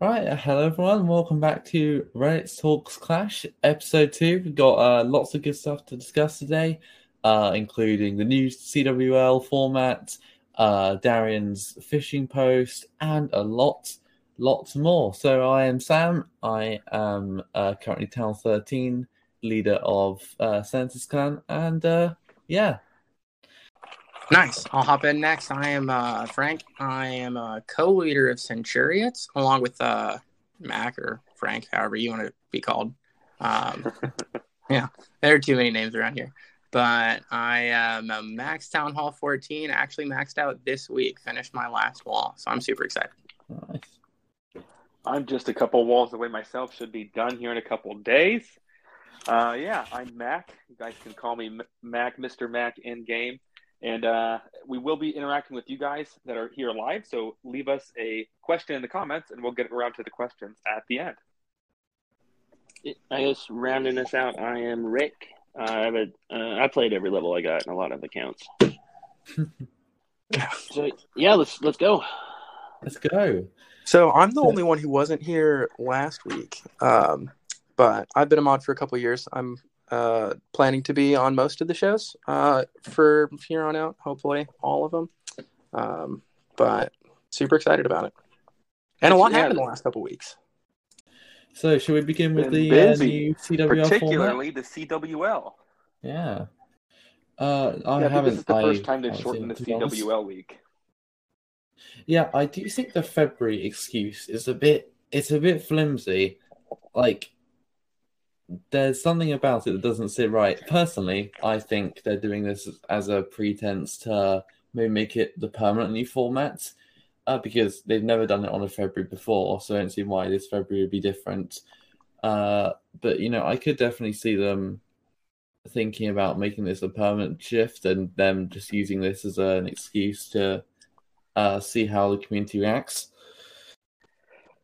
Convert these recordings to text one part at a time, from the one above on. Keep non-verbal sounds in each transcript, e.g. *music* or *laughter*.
Right, hello everyone. Welcome back to Reddit Talks Clash, episode two. We've got uh, lots of good stuff to discuss today, uh, including the new CWL format, uh, Darian's phishing post, and a lot, lots more. So I am Sam. I am uh, currently Town 13, leader of uh, Census Clan, and uh, yeah, Nice. I'll hop in next. I am uh, Frank. I am a co-leader of Centuriates, along with uh, Mac or Frank, however you want to be called. Um, *laughs* yeah, there are too many names around here. But I am a Max Town Hall 14. Actually maxed out this week. Finished my last wall, so I'm super excited. nice. I'm just a couple walls away myself. Should be done here in a couple days. Uh, yeah, I'm Mac. You guys can call me Mac, Mr. Mac in game. And uh, we will be interacting with you guys that are here live. So leave us a question in the comments and we'll get around to the questions at the end. I guess rounding us out, I am Rick. Uh, I have a, uh, I played every level I got in a lot of accounts. *laughs* so yeah, let's let's go. Let's go. So I'm the only one who wasn't here last week, um, but I've been a mod for a couple years. I'm uh, planning to be on most of the shows uh, for here on out. Hopefully, all of them. Um, but super excited about it, and a lot Yeah. happened the last couple weeks. So, should we begin with Been the uh, new CWL format? Particularly the CWL. Yeah. Uh, I Yeah, haven't. this is the I first time they've shortened the seen it, to be honest. CWL week. Yeah, I do think the February excuse is a bit. It's a bit flimsy. Like, there's something about it that doesn't sit right. Personally, I think they're doing this as a pretense to maybe make it the permanent new format, uh, because they've never done it on a February before, so I don't see why this February would be different. Uh, but you know, I could definitely see them thinking about making this a permanent shift and them just using this as an excuse to uh, see how the community reacts.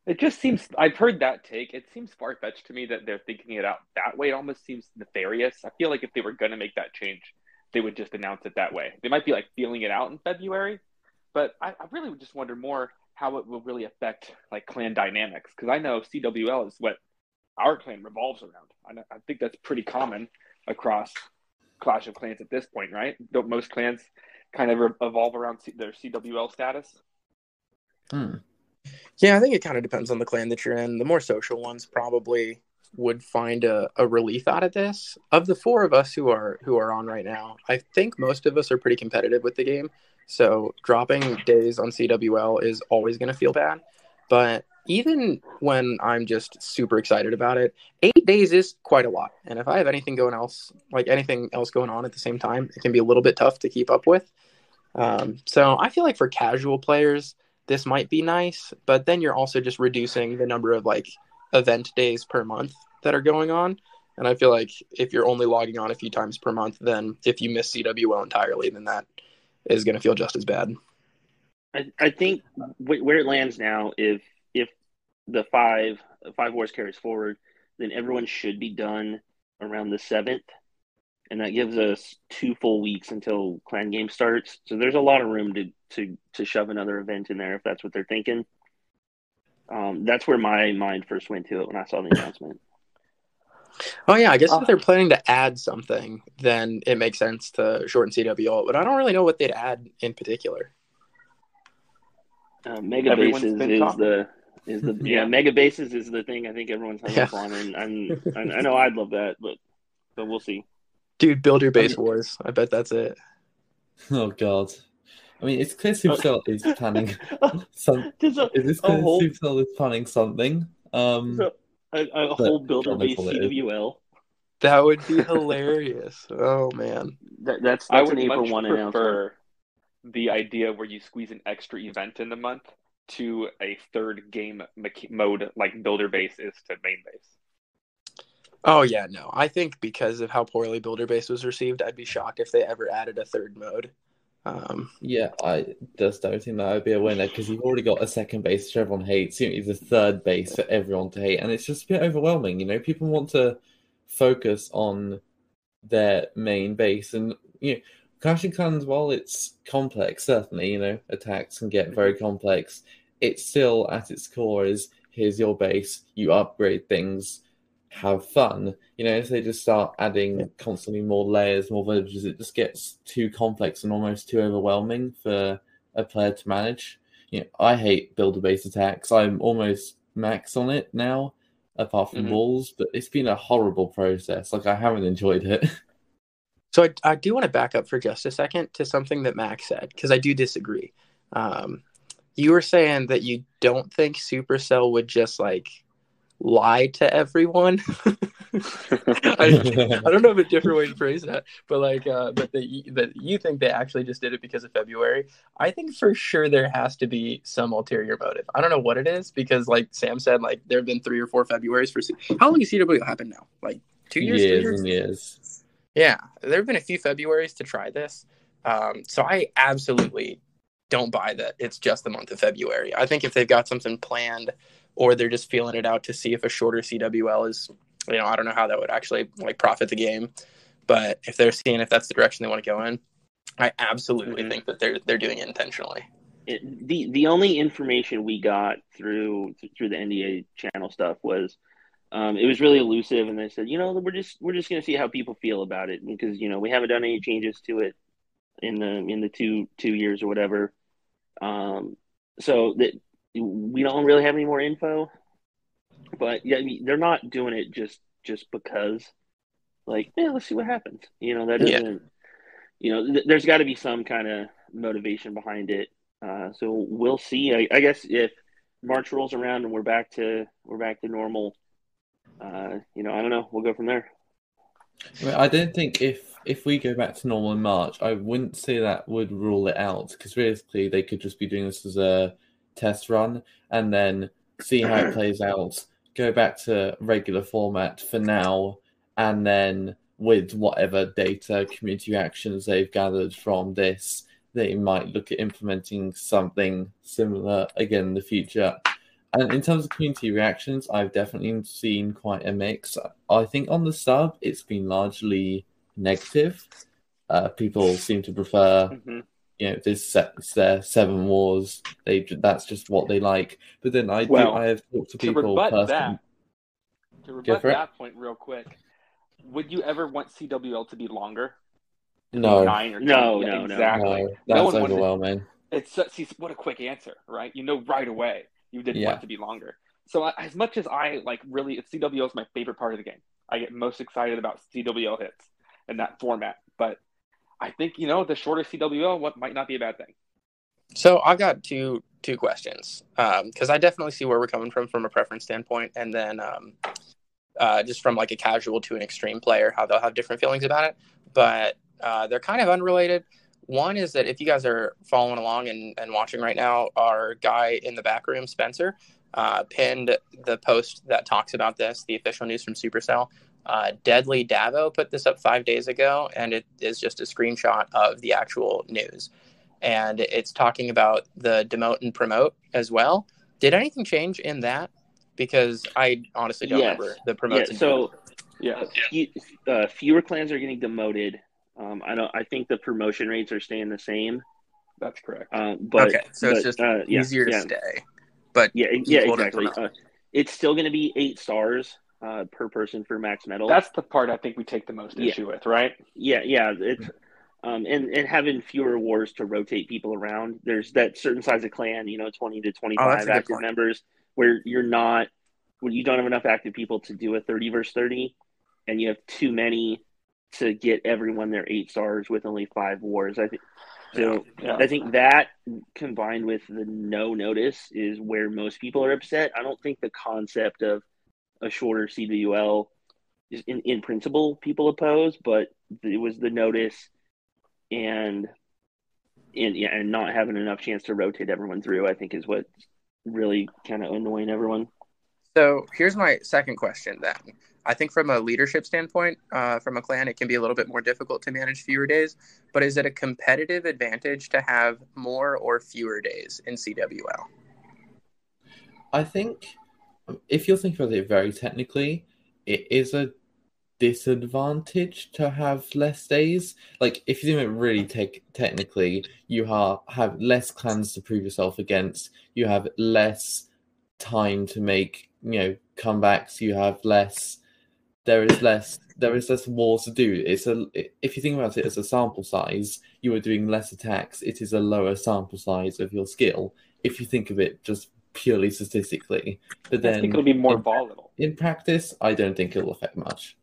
It just seems, I've heard that take. It seems far fetched to me that they're thinking it out that way. It almost seems nefarious. I feel like if they were going to make that change, they would just announce it that way. They might be like feeling it out in February, but I, I really would just wonder more how it will really affect like clan dynamics. Because I know CWL is what our clan revolves around. I, I think that's pretty common across Clash of Clans at this point, right? Don't most clans kind of re- evolve around C- their CWL status? Hmm. Yeah, I think it kind of depends on the clan that you're in. The more social ones probably would find a, a relief out of this. Of the four of us who are who are on right now, I think most of us are pretty competitive with the game. So dropping days on CWL is always going to feel bad. But even when I'm just super excited about it, eight days is quite a lot. And if I have anything going else, like anything else going on at the same time, it can be a little bit tough to keep up with. Um, so I feel like for casual players, this might be nice, but then you're also just reducing the number of like event days per month that are going on. And I feel like if you're only logging on a few times per month, then if you miss CWL entirely, then that is going to feel just as bad. I, I think wh- where it lands now, if if the five five wars carries forward, then everyone should be done around the seventh, and that gives us two full weeks until clan game starts. So there's a lot of room to to to shove another event in there if that's what they're thinking. Um, that's where my mind first went to it when I saw the announcement. Oh yeah, I guess Oh. if they're planning to add something, then it makes sense to shorten CWL. But I don't really know what they'd add in particular. Uh, mega Everyone's bases is talking. the is the *laughs* yeah. Yeah. mega bases is the thing I think everyone's hung up on, and I'm, I I know I'd love that, but but we'll see. Dude, build your base I mean- wars. I bet that's it. *laughs* Oh God. I mean, it's clear Supercell is planning *laughs* some. Just a, Is this a clear whole Supercell is planning something? Um, a, a whole builder base what it is. CWL. That would be *laughs* hilarious. Oh man. That, that's I would an April much one announcement. prefer the idea where you squeeze an extra event in the month to a third game mode like builder base is to main base. Oh yeah, no. I think because of how poorly Builder Base was received, I'd be shocked if they ever added a third mode. Um, yeah, I just don't think that would be a winner because you've already got a second base which everyone hates. You need the third base for everyone to hate, and it's just a bit overwhelming. You know, people want to focus on their main base, and you know, Clash of Clans, while it's complex, certainly, you know, attacks can get very complex. It still, at its core, is here's your base, you upgrade things, have fun. You know, if they just start adding constantly more layers, more villages, it just gets too complex and almost too overwhelming for a player to manage. You know, I hate builder base attacks. I'm almost max on it now, apart from Mhm. walls, but it's been a horrible process. Like I haven't enjoyed it. *laughs* So I, I do want to back up for just a second to something that Max said because I do disagree. Um, you were saying that you don't think Supercell would just like lie to everyone. *laughs* I, I don't know of a different way to phrase that, but like, uh, but that you, that you think they actually just did it because of February. I think for sure there has to be some ulterior motive. I don't know what it is because, like Sam said, like there have been three or four Februarys for. C- How long has CW happened now? Like two years, years years? and years. Yeah, there have been a few Februarys to try this. Um, so I absolutely don't buy that it's just the month of February. I think if they've got something planned or they're just feeling it out to see if a shorter CWL is, you know, I don't know how that would actually like profit the game. But if they're seeing if that's the direction they want to go in, I absolutely Mhm. think that they're they're doing it intentionally. It, the the only information we got through through the NDA channel stuff was um, it was really elusive, and they said, you know, we're just we're just going to see how people feel about it because you know we haven't done any changes to it in the in the two two years or whatever. Um, so that we don't really have any more info, but yeah, I mean, they're not doing it just just because. Like, yeah, let's see what happens. You know, that doesn't. You know, th- there's got to be some kind of motivation behind it. Uh, so we'll see. I, I guess if March rolls around and we're back to we're back to normal, uh, you know, I don't know. We'll go from there. I, mean, I don't think if if we go back to normal in March, I wouldn't say that would rule it out because realistically they could just be doing this as a test run and then see how it plays out. Go back to regular format for now, and then with whatever data, community reactions they've gathered from this, they might look at implementing something similar again in the future. And in terms of community reactions, I've definitely seen quite a mix. I think on the sub, it's been largely negative. Uh, people seem to prefer, Mhm. You know, this set, it's their seven wars. They that's just what they like. But then I do i have talked to to people rebut personally. that, to rebut for it. that point real quick, would you ever want CWL to be longer? No, Nine or ten? No, Yeah, no, no. exactly. no, No that's one wanted to- overwhelming. It's see what a quick answer, right? You know right away you didn't Yeah. want to be longer. So I- as much as I like, really, CWL is my favorite part of the game. I get most excited about CWL hits in that format. But I think you know the shorter CWL what might not be a bad thing. So I've got two two questions because I definitely see where we're coming from from a preference standpoint, and then um, uh, just from like a casual to an extreme player, how they'll have different feelings about it. But uh, they're kind of unrelated. One is that if you guys are following along and, and watching right now, our guy in the back room, Spencer, uh, pinned the post that talks about this, the official news from Supercell. Uh, Deadly Davo put this up five days ago, and it is just a screenshot of the actual news and it's talking about the demote and promote as well. Did anything change in that? Because I honestly don't Yes. remember the Yeah. promotes. and So Yeah. few, uh, fewer clans are getting demoted. Um, I don't. I think the promotion rates are staying the same. That's correct. Uh, but okay, so it's just uh, yeah, easier to yeah. stay. But Yeah, yeah, exactly. Uh, it's still going to be eight stars uh, per person for max medal. That's the part I think we take the most Yeah. issue with, right? yeah, yeah. It's um, and and having fewer wars to rotate people around. There's that certain size of clan, you know, twenty to twenty Oh, that's five a good active members, where you're not, where you don't have enough active people to do a thirty versus thirty, and you have too many to get everyone their eight stars with only five wars. I think. So Yeah. I think that combined with the no notice is where most people are upset. I don't think the concept of a shorter CWL is in, in principle people oppose, but it was the notice and and yeah, and not having enough chance to rotate everyone through, I think is what really kind of annoying everyone. So here's my second question then. I think from a leadership standpoint, uh, from a clan, it can be a little bit more difficult to manage fewer days. But is it a competitive advantage to have more or fewer days in CWL? I think if you're thinking about it very technically, it is a disadvantage to have less days. Like if you think it really take technically, you have have less clans to prove yourself against. You have less time to make you know comebacks. You have less. There is less. There is less wars to do. It's a. If you think about it as a sample size, you are doing less attacks. It is a lower sample size of your skill. If you think of it just purely statistically, but I then think it'll be more in- volatile. in practice, I don't think it'll affect much.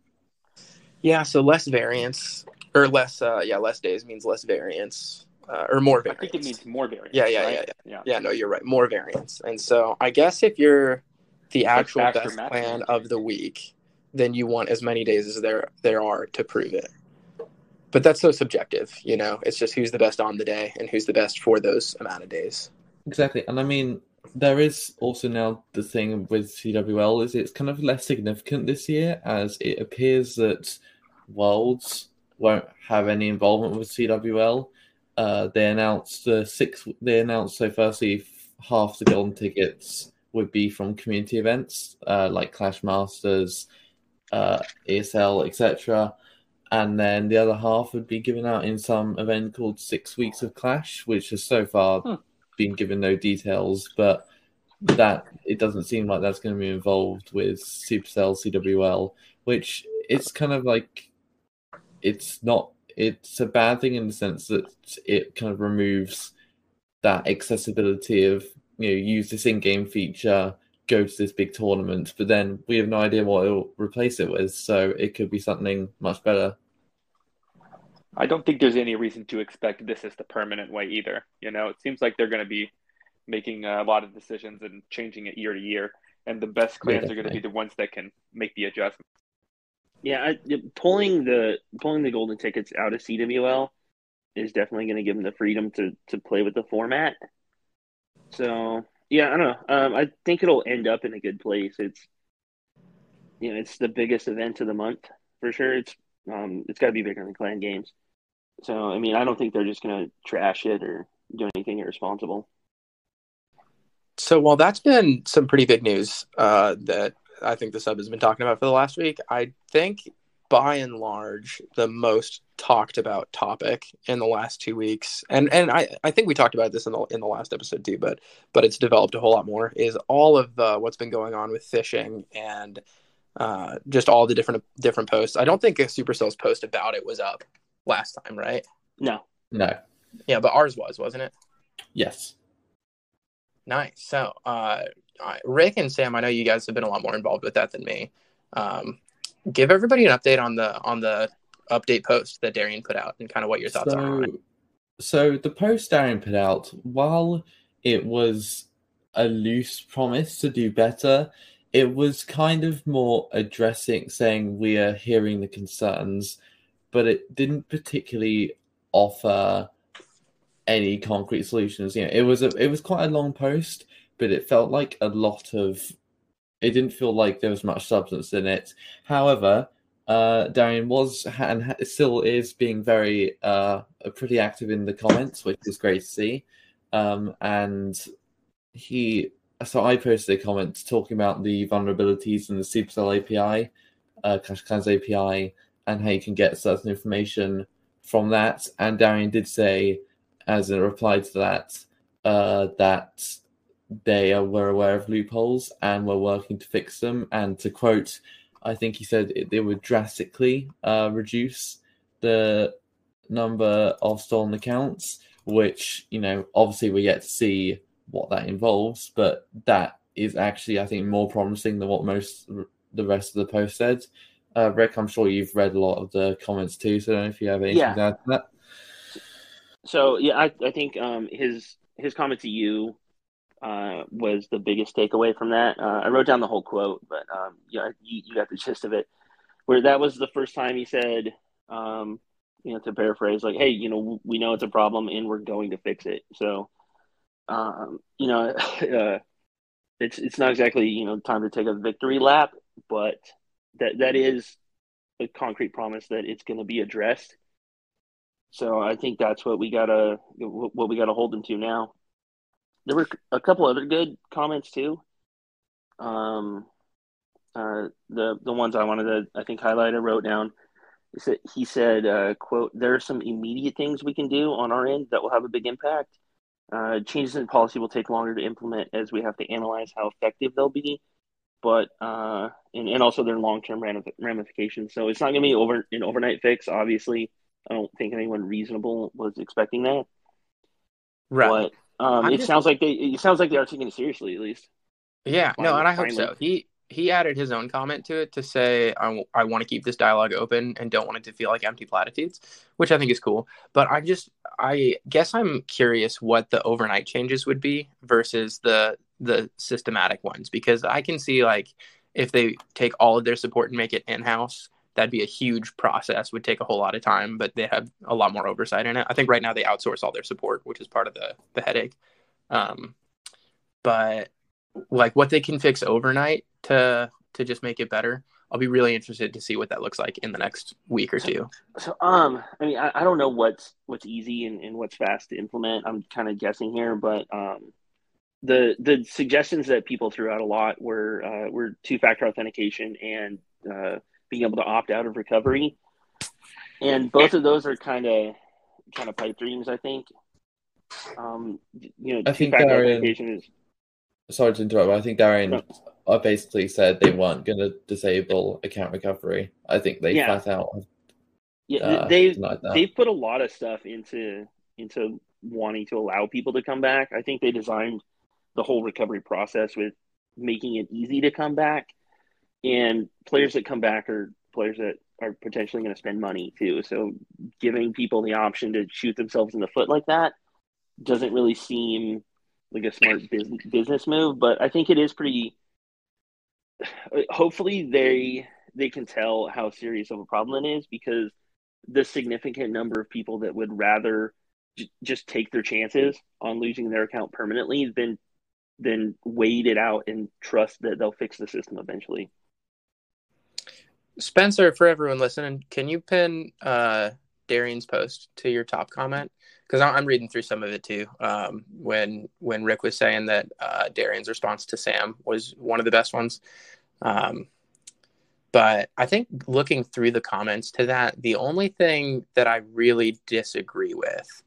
Yeah, so less variance or less uh yeah, less days means less variance. Uh, or more variance. I think it means more variance. Yeah, yeah, right? yeah, yeah. Yeah, no, you're right. More variance. And so I guess if you're the actual faster best match plan of the week, then you want as many days as there there are to prove it. But that's so subjective, you know. It's just who's the best on the day and who's the best for those amount of days. Exactly, and I mean there is also now the thing with CWL is it's kind of less significant this year as it appears that Worlds won't have any involvement with CWL. Uh, they announced the six. They announced so firstly half the golden tickets would be from community events uh, like Clash Masters, uh, ESL, etc. And then the other half would be given out in some event called Six Weeks of Clash, which has so far Hmm. Been given no details, but that it doesn't seem like that's going to be involved with Supercell CWL, which it's kind of like it's not it's a bad thing in the sense that it kind of removes that accessibility of you know use this in-game feature go to this big tournament but then we have no idea what it'll replace it with so it could be something much better I don't think there's any reason to expect this is the permanent way either. You know, it seems like they're going to be making a lot of decisions and changing it year to year, and the best clans are going to be the ones that can make the adjustments. Yeah, I, pulling the pulling the golden tickets out of CWL is definitely going to give them the freedom to to play with the format. So yeah, I don't know. Um, I think it'll end up in a good place. It's you know, it's the biggest event of the month for sure. It's um, it's got to be bigger than Clan Games. So I mean, I don't think they're just going to trash it or do anything irresponsible. So while that's been some pretty big news uh, that I think the sub has been talking about for the last week, I think by and large the most talked about topic in the last two weeks, and and I, I think we talked about this in the in the last episode too, but but it's developed a whole lot more. Is all of uh, what's been going on with phishing and uh, just all the different different posts. I don't think a Supercell's post about it was up last time, right? No, no Yeah, but ours was, wasn't it? yes Nice. So, uh, Rick and Sam, I know you guys have been a lot more involved with that than me. Um, give everybody an update on the on the update post that Darian put out and kind of what your thoughts are on it. So the post Darian put out, while it was a loose promise to do better, it was kind of more addressing, saying we are hearing the concerns, but it didn't particularly offer any concrete solutions. You know, it was a it was quite a long post, but it felt like a lot of. It didn't feel like there was much substance in it. However, uh, Darian was and still is being very uh, pretty active in the comments, which is great to see. Um, and he, so I posted a comment talking about the vulnerabilities in the Supercell API, uh, Clash of Clans API, and how you can get certain information from that. And Darian did say, as a reply to that, uh, that they were aware of loopholes and were working to fix them. And to quote, I think he said it, they would drastically uh, reduce the number of stolen accounts, which, you know, obviously we're yet to see what that involves, but that is actually, I think, more promising than what most the rest of the post said. Uh, Rick, I'm sure you've read a lot of the comments too, so I don't know if you have anything Yeah. to add to that. So yeah, I, I think um, his his comment to you uh, was the biggest takeaway from that. Uh, I wrote down the whole quote, but um, yeah, you, you got the gist of it. Where that was the first time he said, um, you know, to paraphrase, like, "Hey, you know, we know it's a problem and we're going to fix it." So, um, you know, *laughs* uh, it's it's not exactly you know time to take a victory lap, but that that is a concrete promise that it's going to be addressed. So I think that's what we gotta what we gotta hold them to now. There were a couple other good comments too. Um, uh, the the ones I wanted to I think highlight I wrote down. He said, he said uh, "quote There are some immediate things we can do on our end that will have a big impact. Uh, changes in policy will take longer to implement as we have to analyze how effective they'll be, but uh, and, and also their long term ramifications. So it's not going to be over an overnight fix. Obviously, I don't think anyone reasonable was expecting that. Right. But um, it just, sounds like they it sounds like they are taking it seriously at least. Yeah. Finally, no, and I hope finally. so. He he added his own comment to it to say I, I want to keep this dialogue open and don't want it to feel like empty platitudes which i think is cool. But i just i guess i'm curious what the overnight changes would be versus the the systematic ones because i can see like if they take all of their support and make it in-house that'd be a huge process would take a whole lot of time but they have a lot more oversight in it. I think right now they outsource all their support which is part of the the headache. Um, but like what they can fix overnight to to just make it better. I'll be really interested to see what that looks like in the next week or two. So, um, I mean, I, I don't know what's what's easy and, and what's fast to implement. I'm kind of guessing here, but um, the the suggestions that people threw out a lot were uh, were two factor authentication and uh, being able to opt out of recovery, and both of those are kind of kind of pipe dreams. I think. Um, you know, two factor authentication is sorry to interrupt, but I think Darian no. I basically said they weren't going to disable account recovery. I think they yeah. flat out. Yeah, uh, they've they've put a lot of stuff into into wanting to allow people to come back. I think they designed the whole recovery process with making it easy to come back, and players that come back are players that are potentially going to spend money too. So giving people the option to shoot themselves in the foot like that doesn't really seem like a smart business business move. But I think it is pretty. Hopefully, they they can tell how serious of a problem it is because the significant number of people that would rather j- just take their chances on losing their account permanently than than wait it out and trust that they'll fix the system eventually. Spencer, for everyone listening, can you pin uh, Darian's post to your top comment? Because I'm reading through some of it too. Um, when when Rick was saying that uh, Darian's response to Sam was one of the best ones, um, but I think looking through the comments to that, the only thing that I really disagree with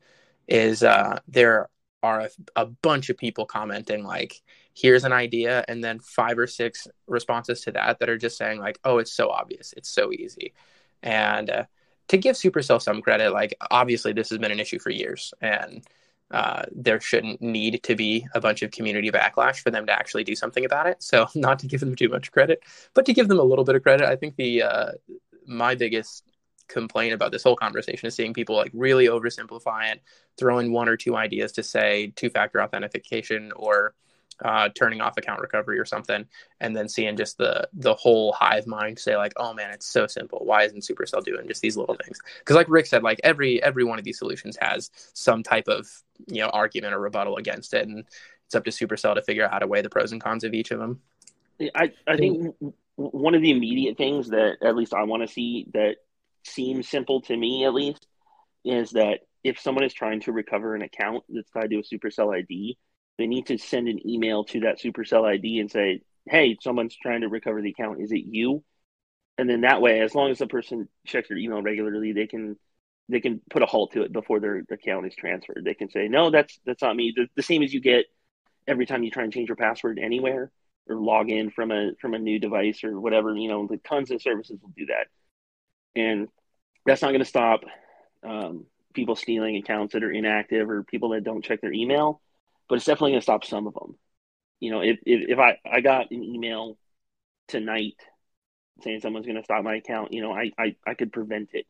is uh, there are a, a bunch of people commenting like, "Here's an idea," and then five or six responses to that that are just saying like, "Oh, it's so obvious, it's so easy," and uh, to give Supercell some credit, like obviously this has been an issue for years, and uh, there shouldn't need to be a bunch of community backlash for them to actually do something about it. So, *laughs* not to give them too much credit, but to give them a little bit of credit. I think the uh, my biggest complaint about this whole conversation is seeing people like really oversimplify it, throw in one or two ideas to say two-factor authentication or uh, turning off account recovery or something, and then seeing just the the whole hive mind say like, oh man, it's so simple. Why isn't Supercell doing just these little things? Because like Rick said, like every every one of these solutions has some type of you know argument or rebuttal against it, and it's up to Supercell to figure out how to weigh the pros and cons of each of them. I I think one of the immediate things that at least I want to see that seems simple to me at least is that if someone is trying to recover an account that's tied to a Supercell ID, they need to send an email to that Supercell ID and say, "Hey, someone's trying to recover the account. Is it you?" And then that way, as long as the person checks their email regularly, they can they can put a halt to it before their account is transferred. They can say, "No, that's that's not me." The, the same as you get every time you try and change your password anywhere or log in from a from a new device or whatever. You know, the tons of services will do that, and that's not going to stop um, people stealing accounts that are inactive or people that don't check their email but it's definitely going to stop some of them. You know, if, if, if I, I got an email tonight saying someone's going to stop my account, you know, I, I, I could prevent it.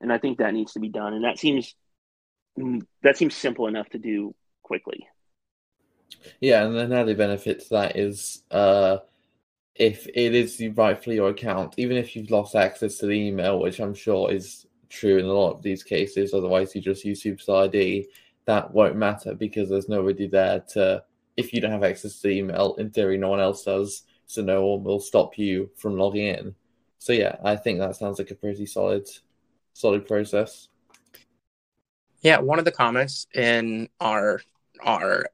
And I think that needs to be done. And that seems, that seems simple enough to do quickly. Yeah. And another benefit to that is, uh, if it is rightfully your account, even if you've lost access to the email, which I'm sure is true in a lot of these cases, otherwise you just use Supercell ID, that won't matter because there's nobody there to if you don't have access to email in theory no one else does so no one will stop you from logging in. So yeah i think that sounds like a pretty solid solid process. Yeah one of the comments in our our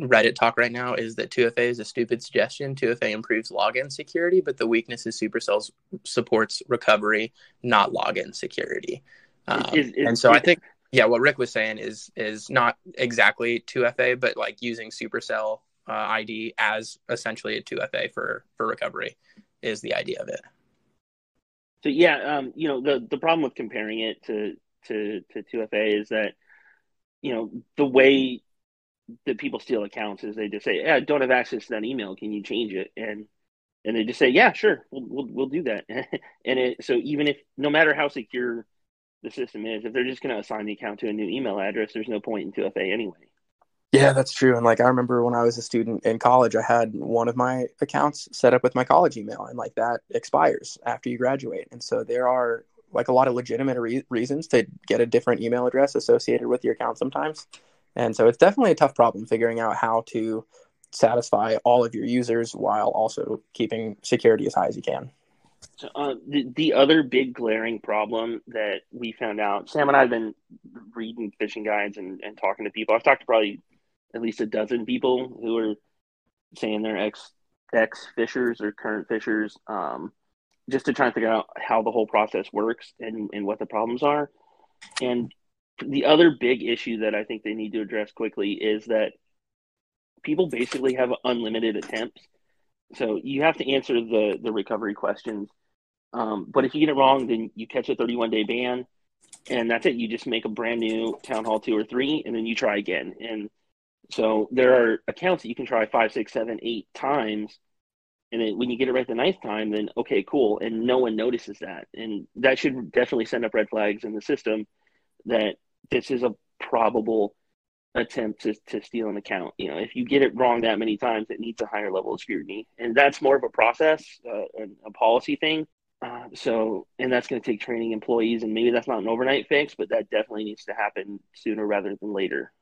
reddit talk right now is that 2fa is a stupid suggestion. 2fa improves login security but the weakness is supercells supports recovery not login security. Um, is, is, and so is, i think yeah, what Rick was saying is is not exactly 2FA, but like using Supercell uh, ID as essentially a 2FA for for recovery is the idea of it. So yeah, um, you know the the problem with comparing it to to to 2FA is that you know the way that people steal accounts is they just say, "Yeah, I don't have access to that email. Can you change it?" and and they just say, "Yeah, sure, we'll we'll, we'll do that." *laughs* and it so even if no matter how secure the system is, if they're just going to assign the account to a new email address, there's no point in 2FA anyway. Yeah, that's true. And like I remember when I was a student in college, I had one of my accounts set up with my college email, and like that expires after you graduate. And so there are like a lot of legitimate re- reasons to get a different email address associated with your account sometimes. And so it's definitely a tough problem figuring out how to satisfy all of your users while also keeping security as high as you can. So, uh, the, the other big glaring problem that we found out, Sam and I have been reading phishing guides and, and talking to people. I've talked to probably at least a dozen people who are saying they're ex ex phishers or current phishers, um, just to try and figure out how the whole process works and, and what the problems are. And the other big issue that I think they need to address quickly is that people basically have unlimited attempts. So you have to answer the the recovery questions. Um, but if you get it wrong, then you catch a 31 day ban, and that's it. You just make a brand new town hall two or three, and then you try again. And so there are accounts that you can try five, six, seven, eight times, and then when you get it right the ninth time, then okay, cool, and no one notices that, and that should definitely send up red flags in the system that this is a probable attempt to, to steal an account. You know, if you get it wrong that many times, it needs a higher level of scrutiny, and that's more of a process, uh, a, a policy thing. Uh, so, and that's going to take training employees, and maybe that's not an overnight fix, but that definitely needs to happen sooner rather than later.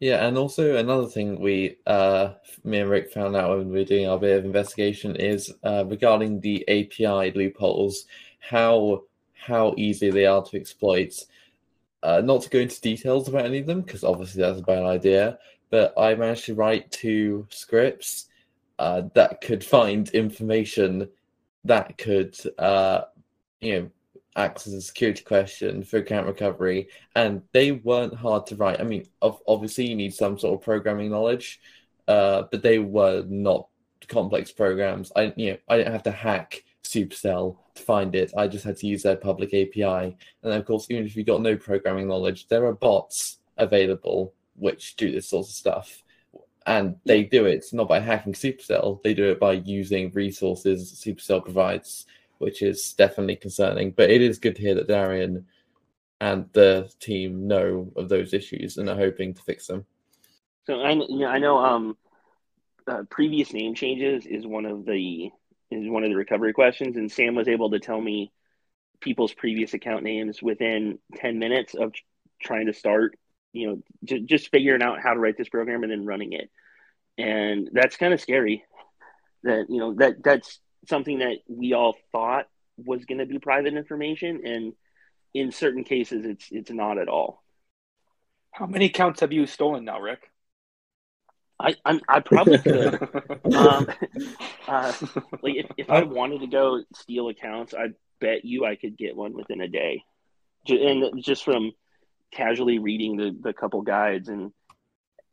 Yeah, and also another thing we, uh, me and Rick found out when we were doing our bit of investigation is uh, regarding the API loopholes, how how easy they are to exploit. Uh, not to go into details about any of them because obviously that's a bad idea, but I managed to write two scripts uh, that could find information that could, uh, you know, acts as a security question for account recovery, and they weren't hard to write. I mean, obviously you need some sort of programming knowledge, uh, but they were not complex programs. I you know I didn't have to hack Supercell to find it. I just had to use their public API, and of course, even if you got no programming knowledge, there are bots available which do this sort of stuff. And they do it not by hacking Supercell, they do it by using resources Supercell provides which is definitely concerning. But it is good to hear that Darian and the team know of those issues and are hoping to fix them. So I, you know, I know um, uh, previous name changes is one of the is one of the recovery questions, and Sam was able to tell me people's previous account names within ten minutes of trying to start. You know, j- just figuring out how to write this program and then running it, and that's kind of scary. That you know that that's something that we all thought was going to be private information, and in certain cases, it's it's not at all. How many accounts have you stolen now, Rick? I I'm, i probably could. *laughs* um, uh, like if, if I wanted to go steal accounts, I bet you I could get one within a day, and just from casually reading the, the couple guides and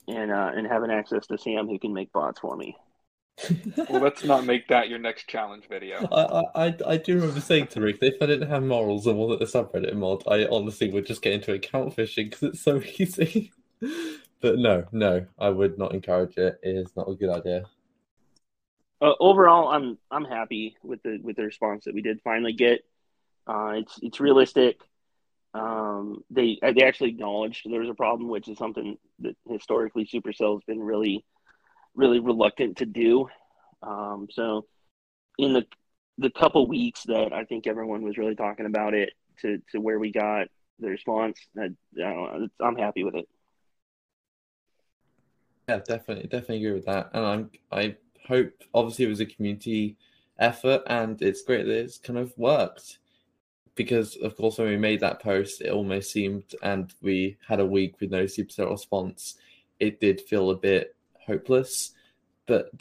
and uh, and having access to Sam who can make bots for me *laughs* well, let's not make that your next challenge video. I, I, I do remember saying to Rick, that if I didn't have morals and wasn't a subreddit mod, I honestly would just get into account phishing because it's so *laughs* easy. but no, no, I would not encourage it. It is not a good idea. Uh, overall, I'm I'm happy with the with the response that we did finally get. Uh, it's it's realistic. Um, they they actually acknowledged there was a problem, which is something that historically Supercell has been really really reluctant to do. Um, so in the the couple weeks that I think everyone was really talking about it to to where we got the response, I, I I'm happy with it. Yeah, definitely, definitely agree with that. And I'm I hope obviously it was a community effort, and it's great that it's kind of worked. Because of course, when we made that post, it almost seemed, and we had a week with no supercell response. It did feel a bit hopeless. But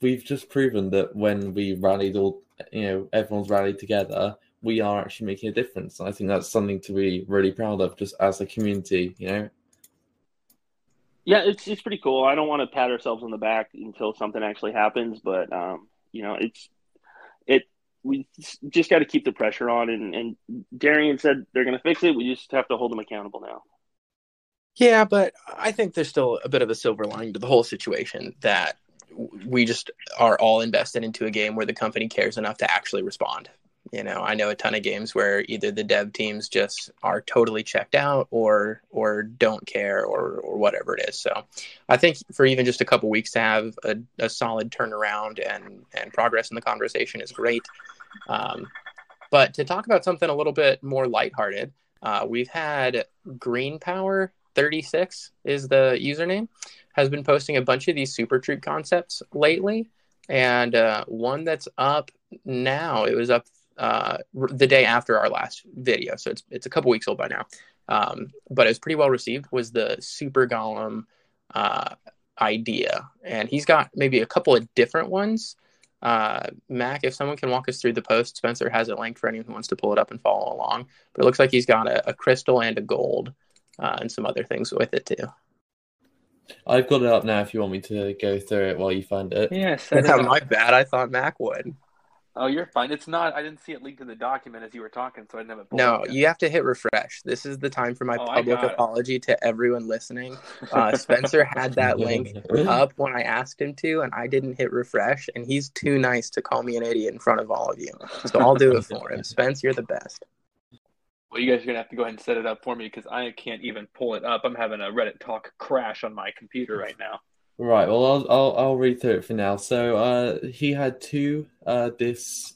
we've just proven that when we rallied all, you know, everyone's rallied together, we are actually making a difference. And I think that's something to be really proud of, just as a community. You know. Yeah, it's it's pretty cool. I don't want to pat ourselves on the back until something actually happens, but um, you know, it's it. We just got to keep the pressure on, and, and Darian said they're going to fix it. We just have to hold them accountable now. Yeah, but I think there's still a bit of a silver lining to the whole situation that we just are all invested into a game where the company cares enough to actually respond. You know, I know a ton of games where either the dev teams just are totally checked out or or don't care or or whatever it is. So I think for even just a couple weeks to have a, a solid turnaround and and progress in the conversation is great. Um, but to talk about something a little bit more lighthearted, uh, we've had Green Power 36 is the username has been posting a bunch of these super troop concepts lately and uh, one that's up now it was up uh, the day after our last video, so it's it's a couple weeks old by now. Um, but it was pretty well received. Was the Super Golem uh, idea, and he's got maybe a couple of different ones. Uh, Mac, if someone can walk us through the post, Spencer has it linked for anyone who wants to pull it up and follow along. But it looks like he's got a, a crystal and a gold, uh, and some other things with it too. I've got it up now. If you want me to go through it while you find it. Yes, yeah, *laughs* my bad. I thought Mac would. Oh, you're fine. It's not. I didn't see it linked in the document as you were talking, so I didn't have it. No, you have to hit refresh. This is the time for my oh, public apology it. to everyone listening. *laughs* Uh, Spencer had that link *laughs* up when I asked him to, and I didn't hit refresh. And he's too nice to call me an idiot in front of all of you. So I'll do it for him. *laughs* Spence, you're the best. Well, you guys are gonna have to go ahead and set it up for me because I can't even pull it up. I'm having a Reddit talk crash on my computer right now. Right. Well, I'll I'll, I'll read through it for now. So uh, he had two uh, this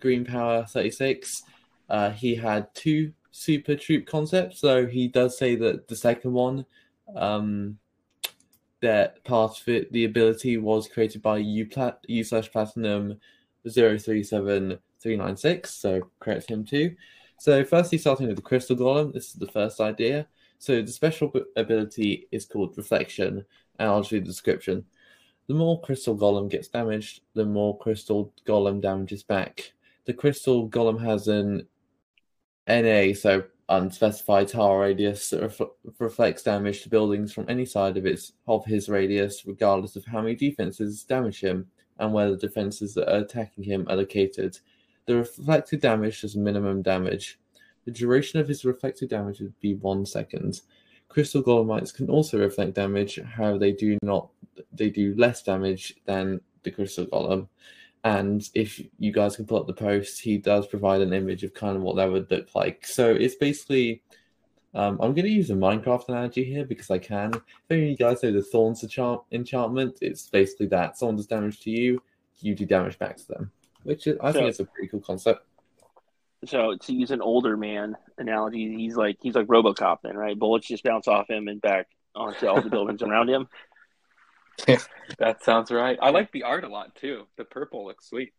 Green Power 36. Uh, he had two super troop concepts, so he does say that the second one, um, that part of it, the ability was created by U, plat- U slash platinum 037396, so correct him too. So, firstly, starting with the Crystal Golem, this is the first idea. So, the special ability is called Reflection, the description. The more Crystal Golem gets damaged, the more Crystal Golem damages back. The Crystal Golem has an NA, so unspecified tile radius that ref- reflects damage to buildings from any side of its of his radius, regardless of how many defenses damage him and where the defenses that are attacking him are located. The reflected damage does minimum damage. The duration of his reflected damage would be one second. Crystal Golemites can also reflect damage, however, they do not they do less damage than the Crystal Golem. And if you guys can pull up the post, he does provide an image of kind of what that would look like. So it's basically, um, I'm going to use a Minecraft analogy here because I can. If any of you guys know the Thorns enchant- enchantment, it's basically that. Someone does damage to you, you do damage back to them, which is, I think it's a pretty cool concept. So to use an older man analogy, he's like he's like RoboCop then, right? Bullets just bounce off him and back onto all the buildings *laughs* around him. that sounds right. I like the art a lot too. The purple looks sweet.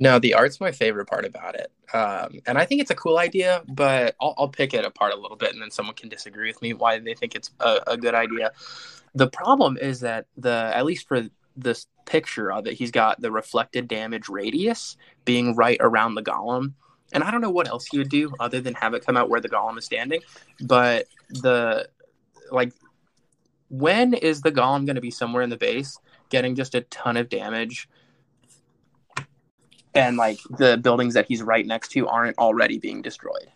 No, the art's my favorite part about it, um, and I think it's a cool idea. But I'll, I'll, pick it apart a little bit, and then someone can disagree with me why they think it's a, a good idea. The problem is that the at least for this picture of it, he's got the reflected damage radius being right around the golem, and I don't know what else he would do other than have it come out where the golem is standing. But the like when is the golem going to be somewhere in the base getting just a ton of damage? And like the buildings that he's right next to aren't already being destroyed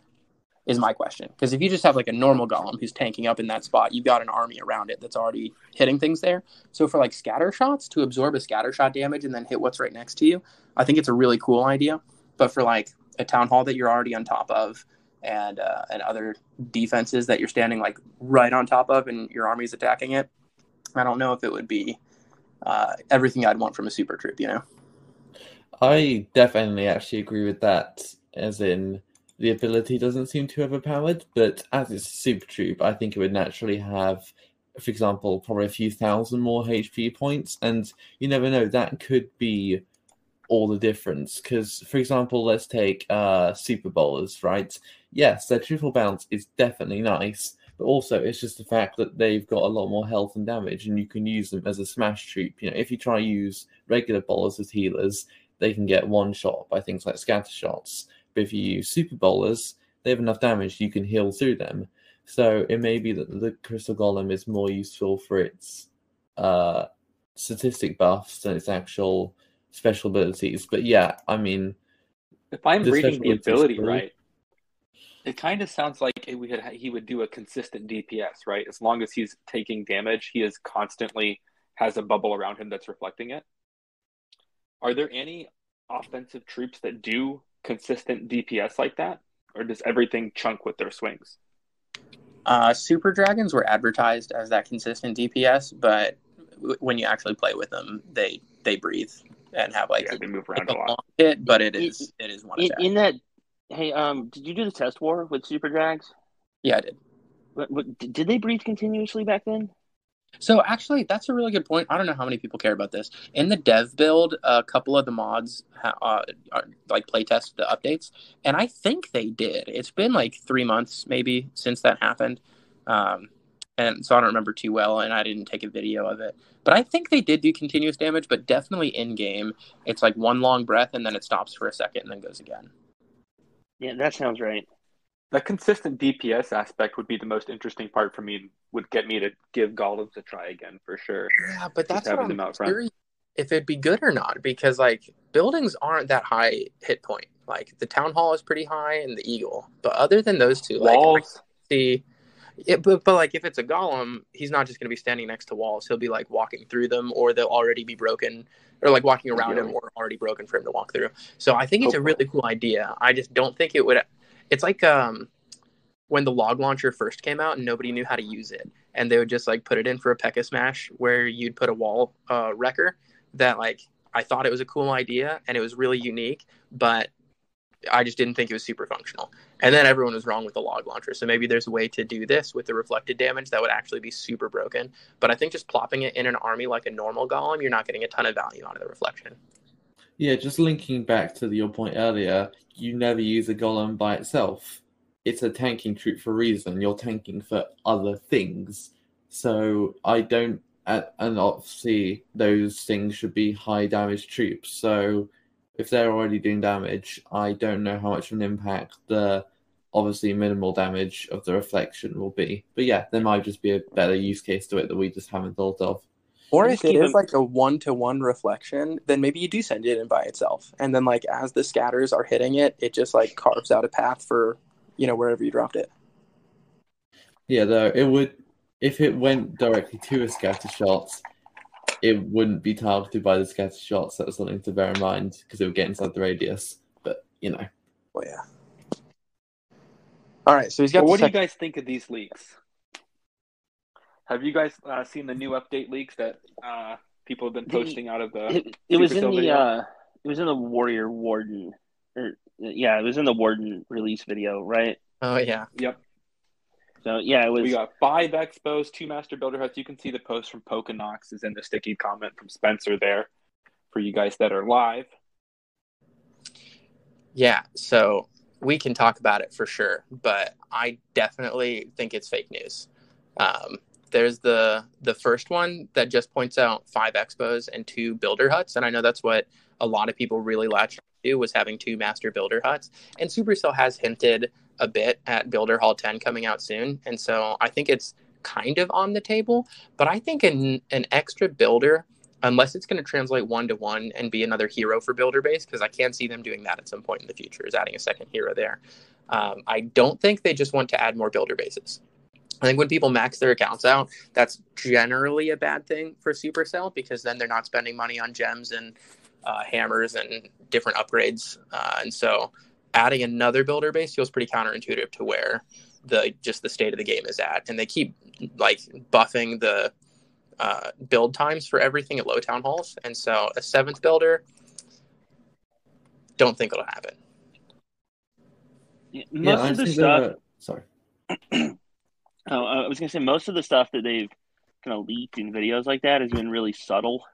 is my question. Because if you just have like a normal golem who's tanking up in that spot you've got an army around it that's already hitting things there. So for like scatter shots to absorb a scatter shot damage and then hit what's right next to you i think it's a really cool idea. But for like a town hall that you're already on top of and uh, and other defenses that you're standing like right on top of and your army's attacking it. I don't know if it would be uh, everything I'd want from a super troop, you know. I definitely actually agree with that. As in, the ability doesn't seem too overpowered, but as it's a super troop, I think it would naturally have, for example, probably a few thousand more HP points, and you never know that could be all the difference. Because, for example, let's take uh, Super Bowlers, right? Yes, their triple bounce is definitely nice, but also it's just the fact that they've got a lot more health and damage, and you can use them as a smash troop. You know, if you try to use regular bowlers as healers, they can get one shot by things like scatter shots. But if you use super bowlers, they have enough damage you can heal through them. So it may be that the Crystal Golem is more useful for its uh, statistic buffs than its actual special abilities. But yeah, I mean, If I'm The reading the abilities ability really- right, it kind of sounds like we could he would do a consistent DPS, right? As long as he's taking damage, he is constantly has a bubble around him that's reflecting it. Are there any offensive troops that do consistent DPS like that, or does everything chunk with their swings? Uh, Super Dragons were advertised as that consistent DPS, but w- when you actually play with them, they they breathe and have like yeah, they move like around a a lot. hit, but it It- is it is one In, attack. in that, hey, um, did you do the test war with Super Drags? yeah, I did. What, what, did did they breathe continuously back then? So actually, that's a really good point. I don't know how many people care about this. In the dev build, a couple of the mods ha- uh, are, like playtest the updates, and I think they did. It's been like three months maybe since that happened, um, and so I don't remember too well, and I didn't take a video of it. But I think they did do continuous damage, but definitely in game, it's like one long breath and then it stops for a second and then goes again. Yeah, that sounds right. The consistent DPS aspect would be the most interesting part for me. Would get me to give golems a try again for sure. Yeah, but that's what I'm out front. curious if it'd be good or not because like buildings aren't that high hit point. Like the town hall is pretty high and the eagle, but other than those two, like I Walls, see, it, but but like if it's a golem, he's not just going to be standing next to walls. He'll be like walking through them, or they'll already be broken, or like walking around him, or already broken for him to walk through. So I think it's a really cool idea. I just don't think it would. It's like um when the log launcher first came out and nobody knew how to use it, and they would just like put it in for a Pekka smash where you'd put a wall uh, wrecker. That like I thought it was a cool idea and it was really unique, but I just didn't think it was super functional. And then everyone was wrong with the log launcher. So maybe there's a way to do this with the reflected damage that would actually be super broken. But I think just plopping it in an army like a normal golem, you're not getting a ton of value out of the reflection. Yeah, just linking back to your point earlier, you never use a golem by itself. It's a tanking troop for a reason. You're tanking for other things. So I don't, and obviously those things should be high damage troops. So if they're already doing damage, I don't know how much of an impact the obviously minimal damage of the reflection will be. But yeah, there might just be a better use case to it that we just haven't thought of. Or if it keep is them- like a one to one reflection, then maybe you do send it in by itself. And then like as the scatters are hitting it, it just like carves out a path for, you know, wherever you dropped it. Yeah, though it would if it went directly to a scatter shot, it wouldn't be targeted by the scatter shots. That's something to bear in mind because it would get inside the radius. But you know, Oh yeah. All right, so he's got Well, the what do you guys think of these leaks? Have you guys uh, seen the new update leaks that uh, people have been The- posting out of the? It, it was in Supercell the uh, it was in the Warrior Warden, or yeah, it was in the Warden release video, right? Oh yeah. Yep, So yeah, it was. we got five expos, two master builder huts. You can see the post from Pokemox is in the sticky comment from Spencer there for you guys that are live. Yeah, so we can talk about it for sure, but I definitely think it's fake news. Um, there's the the first one that just points out five expos and two builder huts, and I know that's what a lot of people really latched to was having two master builder huts. And Supercell has hinted a bit at Builder Hall 10 coming out soon, and so I think it's kind of on the table. But I think an an extra builder unless it's going to translate one to one and be another hero for builder base, because I can see them doing that at some point in the future, is adding a second hero there. Um, I don't think they just want to add more builder bases. I think when people max their accounts out, that's generally a bad thing for Supercell because then they're not spending money on gems and uh, hammers and different upgrades. Uh, and so adding another builder base feels pretty counterintuitive to where the just the state of the game is at. And they keep like buffing the uh, build times for everything at low town halls. And so a seventh builder, don't think it'll happen. Yeah, yeah, most I of the think stuff. that- Sorry. *clears throat* Oh, I was gonna say most of the stuff that they've kind of leaked in videos like that has been really subtle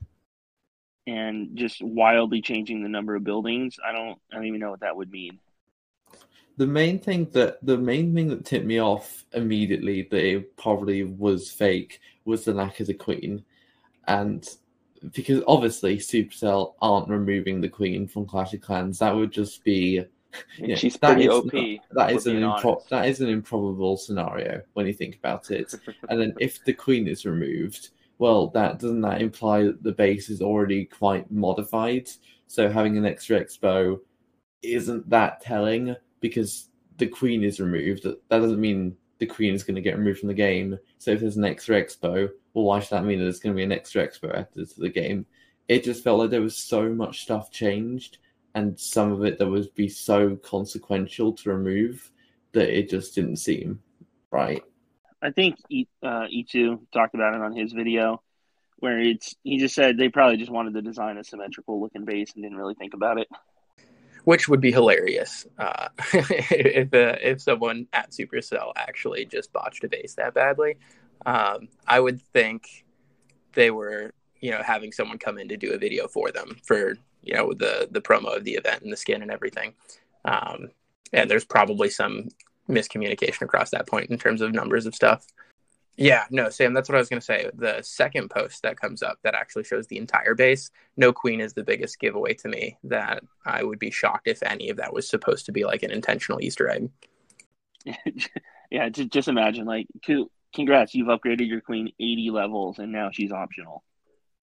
and just wildly changing the number of buildings. I don't, I don't even know what that would mean. The main thing that the main thing that tipped me off immediately that it probably was fake was the lack of the queen, and because obviously Supercell aren't removing the queen from Clash of Clans, that would just be And *laughs* Yeah, she's that pretty is OP. not- that is an impro- that is an improbable scenario when you think about it. and then if the queen is removed, well, that doesn't that imply that the base is already quite modified? So having an extra expo isn't that telling because the queen is removed. That that doesn't mean the queen is going to get removed from the game. So if there's an extra expo, well, why should that mean that there's going to be an extra expo to the game? It just felt like there was so much stuff changed, and some of it that would be so consequential to remove that it just didn't seem right. I think uh, E2 talked about it on his video, where it's he just said they probably just wanted to design a symmetrical looking base and didn't really think about it. Which would be hilarious uh, *laughs* if uh, if someone at Supercell actually just botched a base that badly. Um, I would think they were, you know, having someone come in to do a video for them for you know the the promo of the event and the skin and everything. Um, and there's probably some miscommunication across that point in terms of numbers of stuff. Yeah, no, Sam, that's what I was going to say. The second post that comes up that actually shows the entire base, no queen is the biggest giveaway to me that I would be shocked if any of that was supposed to be like an intentional Easter egg. *laughs* yeah, just, just imagine like, congrats, you've upgraded your queen 80 levels and now she's optional.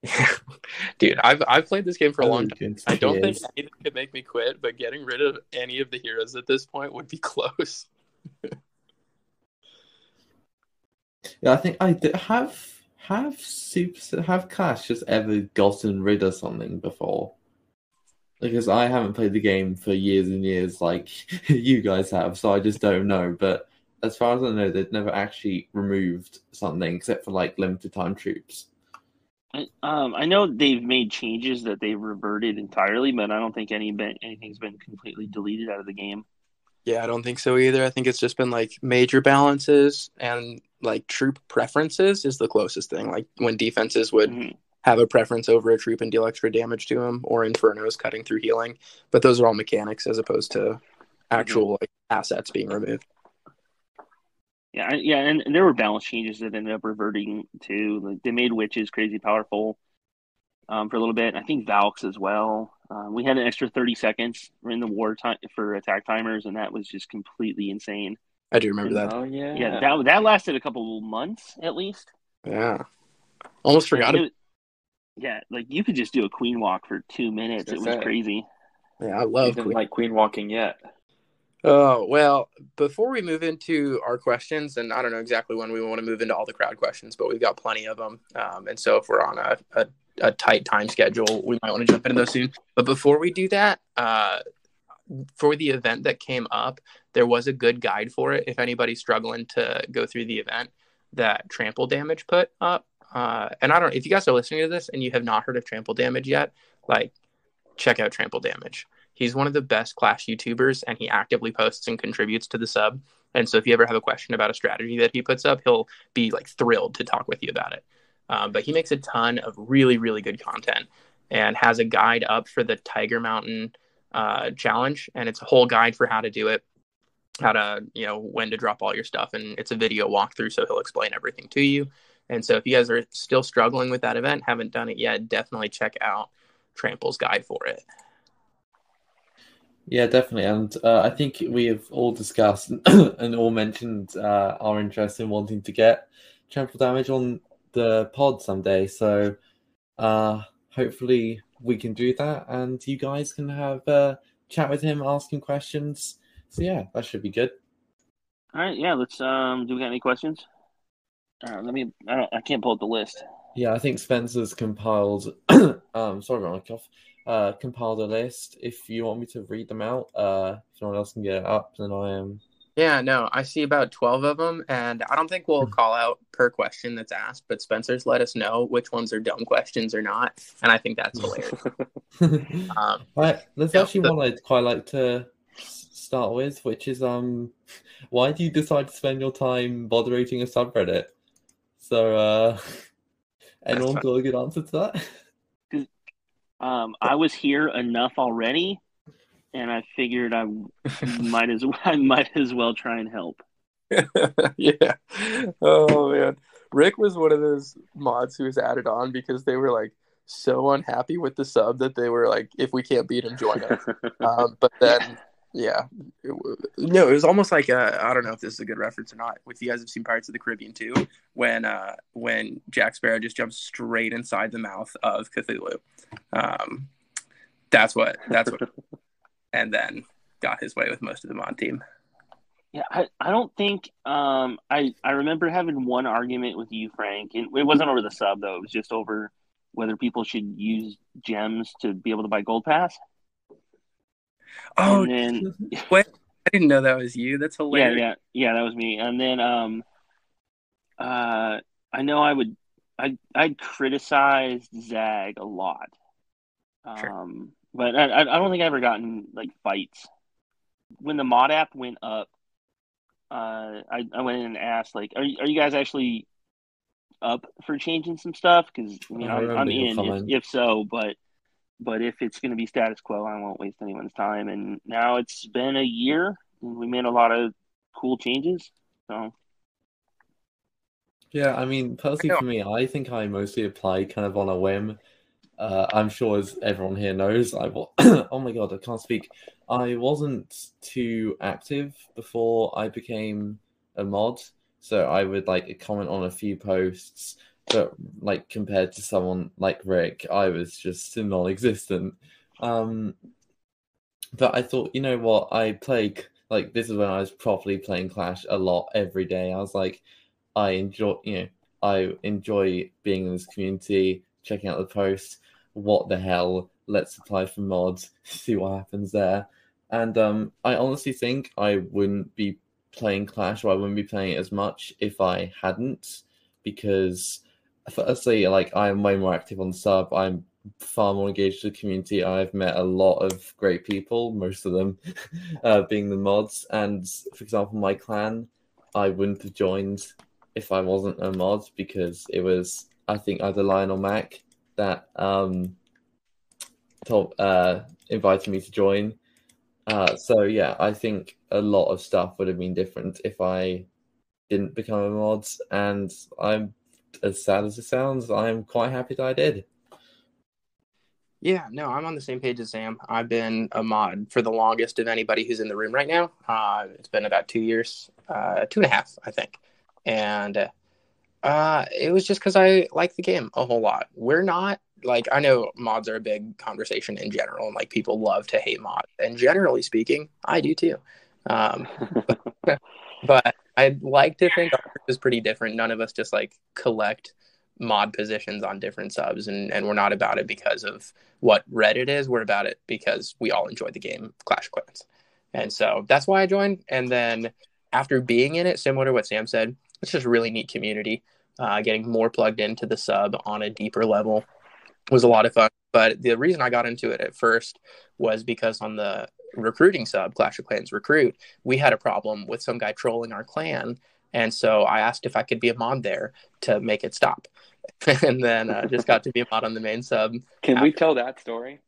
*laughs* Dude, I've I've played this game for a long time. I don't think anything could make me quit, but getting rid of any of the heroes at this point would be *laughs* close. Yeah, I think I d- have have super have Clash just ever gotten rid of something before. Because I haven't played the game for years and years like *laughs* you guys have, so I just don't know. But as far as I know, they've never actually removed something except for like limited time troops. I, um, I know they've made changes that they've reverted entirely, but I don't think any been, anything's been completely deleted out of the game. Yeah, I don't think so either. I think it's just been like major balances and like troop preferences is the closest thing. Like when defenses would Mhm. have a preference over a troop and deal extra damage to him, or Infernos cutting through healing. But those are all mechanics as opposed to actual like assets being removed. Yeah, yeah, and, and there were balance changes that ended up reverting to. Like they made witches crazy powerful um, for a little bit. I think Valks as well. Um, we had an extra thirty seconds in the war time for attack timers, and that was just completely insane. I do remember that. Oh yeah. Yeah, that that lasted a couple months at least. Yeah, almost forgot it. it- Yeah, like you could just do a queen walk for two minutes. It was That's it. crazy. Yeah, I I love Queen. like queen walking yet. Oh, well, before we move into our questions, and I don't know exactly when we want to move into all the crowd questions, but we've got plenty of them. Um, and so if we're on a, a, a tight time schedule, we might want to jump into those soon. But before we do that, uh, for the event that came up, there was a good guide for it. If anybody's struggling to go through the event that Trample Damage put up. Uh, and I don't if you guys are listening to this and you have not heard of Trample Damage yet, like check out Trample Damage. He's one of the best Clash YouTubers, and he actively posts and contributes to the sub. And so, if you ever have a question about a strategy that he puts up, he'll be like thrilled to talk with you about it. Um, but he makes a ton of really, really good content and has a guide up for the Tiger Mountain uh, challenge, and it's a whole guide for how to do it, how to you know when to drop all your stuff, and it's a video walkthrough, so he'll explain everything to you. And so, if you guys are still struggling with that event, haven't done it yet, definitely check out Trample's guide for it. Yeah, definitely. And uh, I think we have all discussed *clears throat* and all mentioned uh, our interest in wanting to get trample damage on the pod someday. So uh, hopefully we can do that, and you guys can have a chat with him, ask him questions. So yeah, that should be good. All right, yeah. Let's. Um, do we got any questions? Uh, let me. I don't. I can't pull up the list. Yeah, I think Spencer's compiled. *clears throat* um, sorry about my cough. Uh, compiled a list. If you want me to read them out, uh, if no one else can get it up, then I am. Yeah, no, I see about 12 of them, and I don't think we'll call out per question that's asked, but Spencer's let us know which ones are dumb questions or not, and I think that's *laughs* hilarious. *laughs* Um, Right, there's Yeah, actually the- one I'd quite like to s- start with, which is um, why do you decide to spend your time moderating a subreddit? So, uh, *laughs* anyone got a good answer to that? *laughs* Um, I was here enough already, and I figured I *laughs* might as well, I might as well try and help. yeah. Oh man, Rick was one of those mods who was added on because they were like so unhappy with the sub that they were like, if we can't beat him, join us. um, but then Yeah. It no, it was almost like uh, I don't know if this is a good reference or not. If you guys have seen Pirates of the Caribbean too, when uh, when Jack Sparrow just jumps straight inside the mouth of Cthulhu. Um, that's what. That's what. *laughs* and then got his way with most of the mod team. Yeah, I, I don't think um I I remember having one argument with you, Frank, and it wasn't over the sub though. It was just over whether people should use gems to be able to buy gold pass. Oh, and then *laughs* what? I didn't know that was you. That's hilarious. yeah, yeah, yeah. that was me. And then um uh I know I would I I'd criticized Zag a lot. Sure. Um but I I I don't think I ever gotten like fights. When the mod app went up, uh I, I went in and asked like are you, are you guys actually up for changing some stuff? Because I mean I I'm, I'm in if, if so, but but if it's going to be status quo, I won't waste anyone's time. And now it's been a year, and we made a lot of cool changes. So Yeah, I mean, personally know. for me, I think I mostly applied kind of on a whim. Uh, I'm sure as everyone here knows, I wa- *clears throat* oh my god, I can't speak. I wasn't too active before I became a mod, so I would like comment on a few posts, but like compared to someone like Rick, I was just non-existent. Um, but I thought, you know what, I played like this is when I was properly playing Clash a lot every day. I was like, I enjoy, you know, I enjoy being in this community, checking out the posts. What the hell? Let's apply for mods, *laughs* see what happens there. And um, I honestly think I wouldn't be playing Clash, or I wouldn't be playing it as much if I hadn't, because firstly, like I am way more active on sub. I'm far more engaged with the community. I've met a lot of great people, most of them *laughs* uh, being the mods. And for example, my clan, I wouldn't have joined if I wasn't a mod because it was I think either Lion or Mac that um told uh invited me to join. Uh so yeah, I think a lot of stuff would have been different if I didn't become a mod and I'm as sad as it sounds, I'm quite happy that I did. Yeah, no, I'm on the same page as Sam. I've been a mod for the longest of anybody who's in the room right now. Uh, it's been about two years, uh, two and a half, I think. And uh, it was just because I like the game a whole lot. We're not like I know mods are a big conversation in general, and like people love to hate mods. And generally speaking, I do too. Um, *laughs* but I'd like to think ours is pretty different. None of us just like collect mod positions on different subs, and and we're not about it because of what Reddit is. We're about it because we all enjoy the game Clash of Clans, and so that's why I joined. And then after being in it, similar to what Sam said, it's just a really neat community. Uh, getting more plugged into the sub on a deeper level was a lot of fun. But the reason I got into it at first was because on the recruiting sub, Clash of Clans Recruit, we had a problem with some guy trolling our clan. And so I asked if I could be a mod there to make it stop. *laughs* and then uh, just got to be a mod on the main sub. Can we tell that story?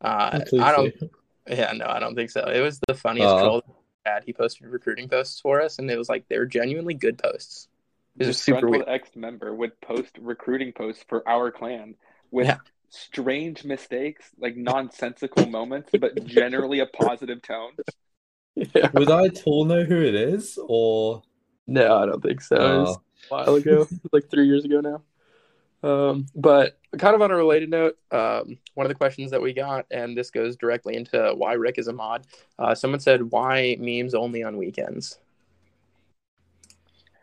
Uh, I don't, do. yeah, no, I don't think so. It was the funniest Aw. troll we had. He posted recruiting posts for us, and it was like they were genuinely good posts. It was This super Dreadful weird. X member would post recruiting posts for our clan with Yeah. Strange mistakes, like nonsensical moments, but generally a positive tone. Yeah. *laughs* Would I at all know who it is? Or No, I don't think so. It was Oh. a while ago, like three years ago now. Um, but kind of on a related note, um, one of the questions that we got, and this goes directly into why Rick is a mod. Uh, someone said, "Why memes only on weekends?"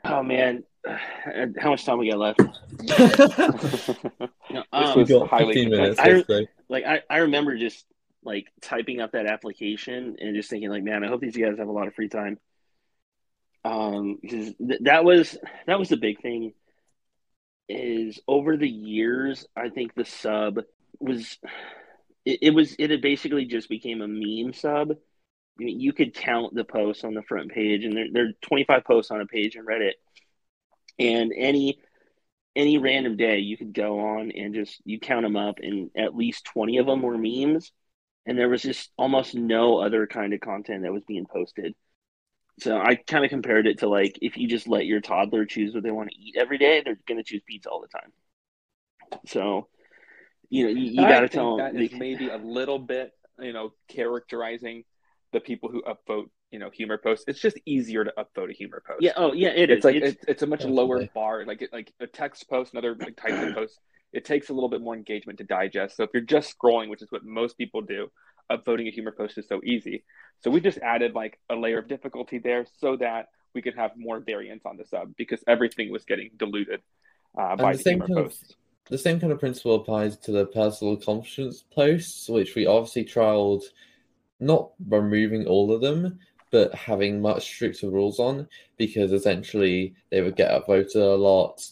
oh man, how much time we got left? No, This we um, got highly 15 minutes. I- let's like I, I remember just like typing up that application and just thinking like man i hope these guys have a lot of free time um because th- that was that was the big thing is over the years i think the sub was it, it was it had basically just became a meme sub I mean, you could count the posts on the front page and there, there are 25 posts on a page in reddit and any any random day you could go on and just you count them up and at least 20 of them were memes. And there was just almost no other kind of content that was being posted. So i kind of compared it to like if you just let your toddler choose what they want to eat every day they're going to choose pizza all the time. So you know you, you got to tell that them is maybe a little bit, you know, characterizing the people who upvote, you know, humor posts. It's just easier to upvote a humor post. Yeah. Oh, yeah. It it's is. like It's- it's, it's a much Definitely. lower bar. Like it, like a text post, another like types of post. It takes a little bit more engagement to digest. So if you're just scrolling, which is what most people do, upvoting a humor post is so easy. So we just added like a layer of difficulty there so that we could have more variance on the sub because everything was getting diluted uh, by the the, same humor kind of- posts. the same kind of principle applies to the personal accomplishments posts, which we obviously trialed not removing all of them, but having much stricter rules on because essentially they would get upvoted a lot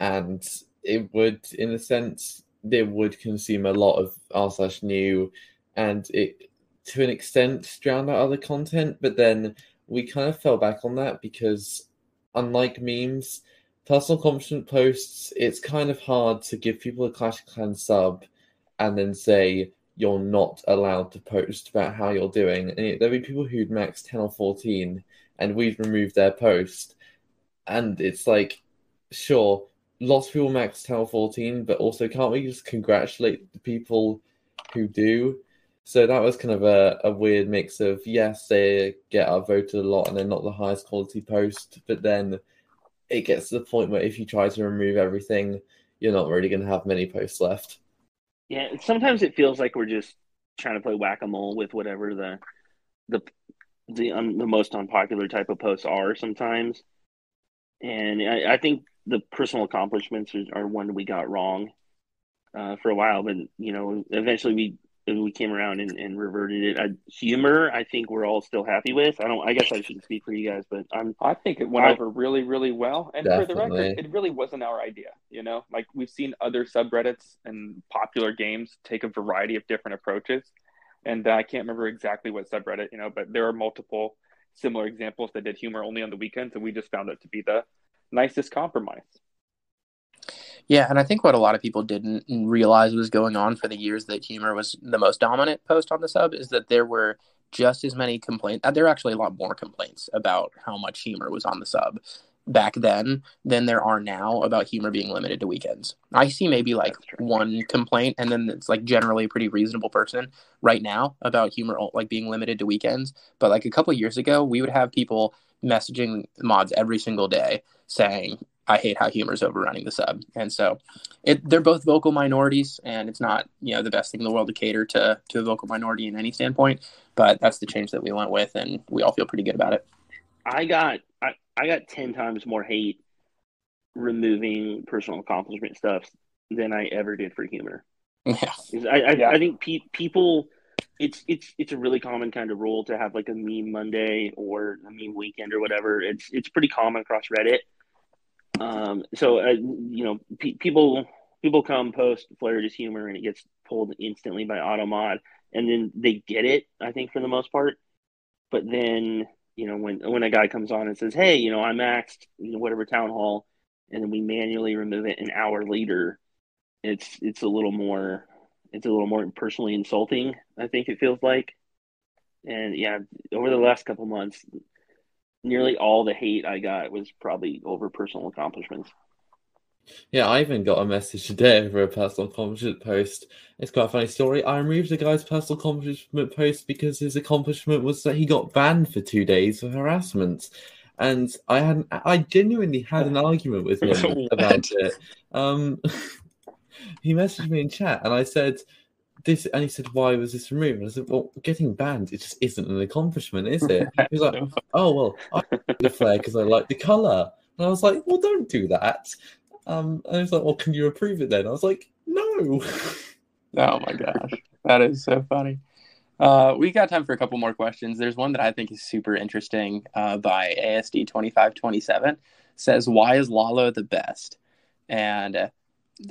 and it would, in a sense, they would consume a lot of r slash new and it to an extent drown out other content, but then we kind of fell back on that because unlike memes, personal accomplishment posts, it's kind of hard to give people a Clash of Clans sub and then say you're not allowed to post about how you're doing. And there'll be people who'd max 10 or 14 and we'd remove their post. And it's like, sure, lots of people max 10 or 14, but also can't we just congratulate the people who do? So that was kind of a, a weird mix of yes, they get outvoted a lot and they're not the highest quality post, but then it gets to the point where if you try to remove everything, you're not really going to have many posts left. Yeah, sometimes it feels like we're just trying to play whack a mole with whatever the the the un, the most unpopular type of posts are sometimes, and I, I think the personal accomplishments are, are one we got wrong uh, for a while, but you know, eventually we we came around and, and reverted it. I, humor, I think we're all still happy with. I don't. I guess I shouldn't speak for you guys, but I'm I think it went I- over really, really well. And for the record, it really wasn't our idea. You know, like we've seen other subreddits and popular games take a variety of different approaches. And I can't remember exactly what subreddit, you know, but there are multiple similar examples that did humor only on the weekends, and we just found it to be the nicest compromise. Yeah, and I think what a lot of people didn't realize was going on for the years that humor was the most dominant post on the sub is that there were just as many complaints. uh, There were actually a lot more complaints about how much humor was on the sub back then than there are now about humor being limited to weekends. I see maybe like one complaint, and then it's like generally a pretty reasonable person right now about humor like being limited to weekends. But like a couple of years ago, we would have people messaging mods every single day saying I hate how humor's overrunning the sub. And so it they're both vocal minorities and it's not, you know, the best thing in the world to cater to to a vocal minority in any standpoint, but that's the change that we went with and we all feel pretty good about it. I got I, I got ten times more hate removing personal accomplishment stuff than I ever did for humor. *laughs* Yeah. I I, Yeah. I think pe- people it's it's it's a really common kind of rule to have like a meme Monday or a meme weekend or whatever. It's it's pretty common across Reddit. Um, so uh, you know pe- people people come post Florida's humor and it gets pulled instantly by Automod and then they get it. I think for the most part, but then you know when when a guy comes on and says, "Hey, you know I'm maxed you know whatever town hall," and then we manually remove it an hour later, it's it's a little more it's a little more personally insulting. I think it feels like, and yeah, over the last couple months, nearly all the hate I got was probably over personal accomplishments. Yeah, I even got a message today over a personal accomplishment post. It's quite a funny story. I removed the guy's personal accomplishment post because his accomplishment was that he got banned for two days for harassment. And I had I genuinely had an argument with him *laughs* about it. Um, *laughs* he messaged me in chat and I said this and he said, Why was this removed? And I said, Well, getting banned, it just isn't an accomplishment, is it? *laughs* He was like, Oh well, I like *laughs* the flair because I like the colour. And I was like, Well, don't do that. Um, and I was like, Well, can you approve it then? I was like, No. *laughs* Oh my gosh. That is so funny. Uh, we got time for a couple more questions. There's one that I think is super interesting uh, by ASD2527. Says, Why is Lalo the best? And uh,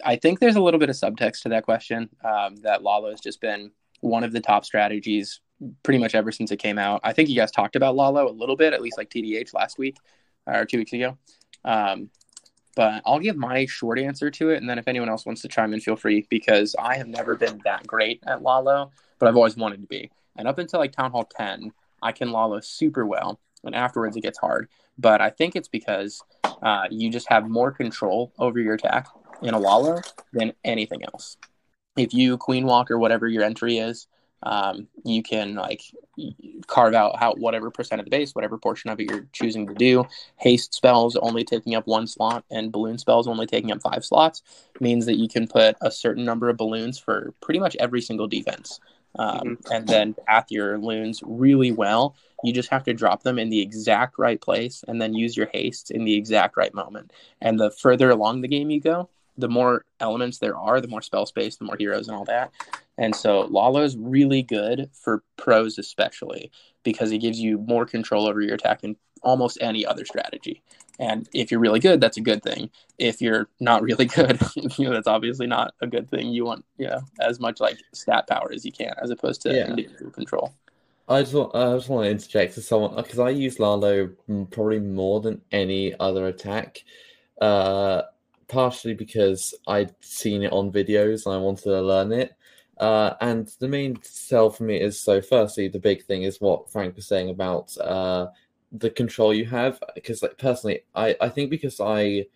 I think there's a little bit of subtext to that question um, that Lalo has just been one of the top strategies pretty much ever since it came out. I think you guys talked about Lalo a little bit, at least like TDH last week or two weeks ago. Um, but I'll give my short answer to it, and then if anyone else wants to chime in, feel free because I have never been that great at Lalo, but I've always wanted to be. And up until like Town Hall 10, I can Lalo super well, and afterwards it gets hard. But I think it's because uh, you just have more control over your attack in a Lalo than anything else. If you Queen Walk or whatever your entry is, Um, you can like carve out how whatever percent of the base, whatever portion of it you're choosing to do. Haste spells only taking up one slot, and balloon spells only taking up five slots means that you can put a certain number of balloons for pretty much every single defense. Um, mm-hmm. And then path your loons really well. You just have to drop them in the exact right place and then use your haste in the exact right moment. And the further along the game you go, the more elements there are, the more spell space, the more heroes and all that. And so Lalo is really good for pros, especially because it gives you more control over your attack than almost any other strategy. And if you're really good, that's a good thing. If you're not really *laughs* good, you know, that's obviously not a good thing. You want, yeah, as much like stat power as you can, as opposed to yeah. individual control. I just want, I just want to interject to someone because I use Lalo probably more than any other attack. Uh, partially because I'd seen it on videos and I wanted to learn it. Uh, and the main sell for me is so. Firstly, the big thing is what Frank was saying about uh, the control you have. Because, like, personally, I I think because I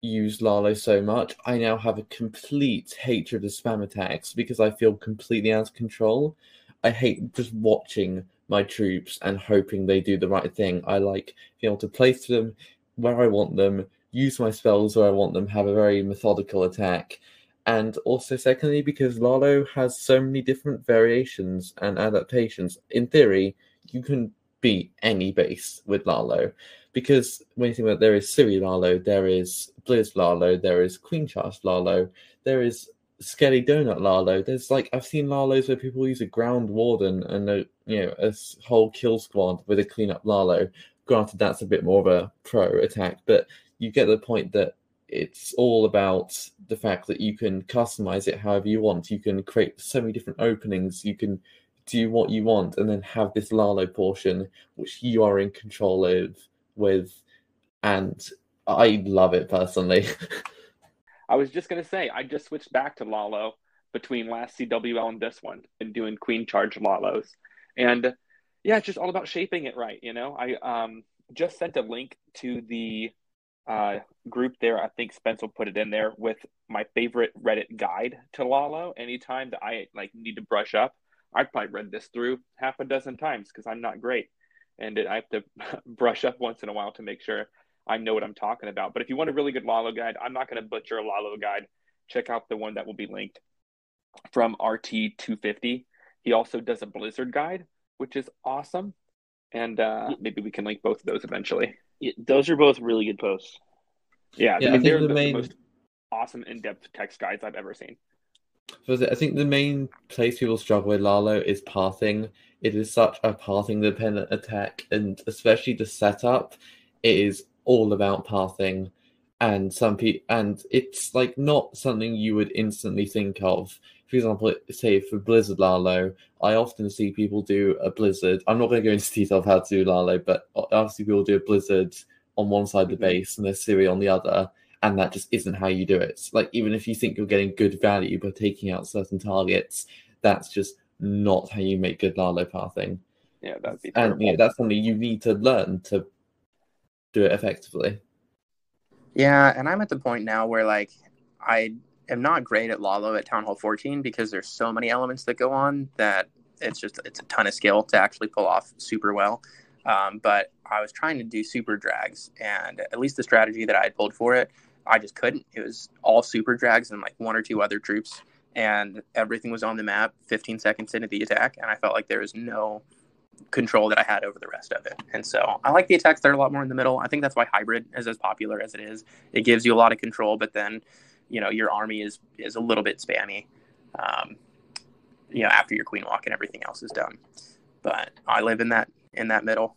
use Lalo so much, I now have a complete hatred of spam attacks because I feel completely out of control. I hate just watching my troops and hoping they do the right thing. I like being able to place them where I want them, use my spells where I want them, have a very methodical attack. And also, secondly, because Lalo has so many different variations and adaptations. In theory, you can beat any base with Lalo. Because when you think about it, there is Ciri Lalo, there is Blizz Lalo, there is Queen Charge Lalo, there is Skelly Donut Lalo. There's like I've seen Lalos where people use a ground warden and a you know a whole kill squad with a cleanup Lalo. Granted, that's a bit more of a pro attack, but you get the point that it's all about the fact that you can customize it however you want. You can create so many different openings. You can do what you want, and then have this Lalo portion which you are in control of with, and I love it personally. *laughs* I was just gonna say I just switched back to Lalo between last CWL and this one, and doing Queen Charge Lalos, and yeah, it's just all about shaping it right. You know, I um just sent a link to the uh, group there. I think Spence will put it in there with my favorite Reddit guide to Lalo. Anytime that I like need to brush up, I've probably read this through half a dozen times because I'm not great, and it, I have to *laughs* brush up once in a while to make sure I know what I'm talking about. But if you want a really good Lalo guide, I'm not going to butcher a Lalo guide. Check out the one that will be linked from RT250. He also does a Blizzard guide, which is awesome. And uh, maybe we can link both of those eventually. Yeah, those are both really good posts. Yeah, yeah I mean, they're the, the, main... most awesome in-depth text guides I've ever seen. I think the main place people struggle with Lalo is pathing. It is such a pathing dependent attack, and especially the setup, it is all about pathing. And some people, and it's like not something you would instantly think of. For example, say for Blizzard Lalo, I often see people do a Blizzard. I'm not going to go into detail of how to do Lalo, but obviously people do a Blizzard on one side of the mm-hmm. base and there's Siri on the other, and that just isn't how you do it. Like even if you think you're getting good value by taking out certain targets, that's just not how you make good Lalo pathing. Yeah, that'd be terrible. and yeah, that's something you need to learn to do it effectively. Yeah, and I'm at the point now where like I am not great at Lalo at Town Hall 14 because there's so many elements that go on that it's just it's a ton of skill to actually pull off super well. Um, but I was trying to do super drags, and at least the strategy that I had pulled for it, I just couldn't. It was all super drags and like one or two other troops, and everything was on the map 15 seconds into the attack, and I felt like there was no control that I had over the rest of it. And so I like the attacks that are a lot more in the middle. I think that's why hybrid is as popular as it is. It gives you a lot of control, but then you know your army is is a little bit spammy um, you know after your queen walk and everything else is done. But i live in that in that middle.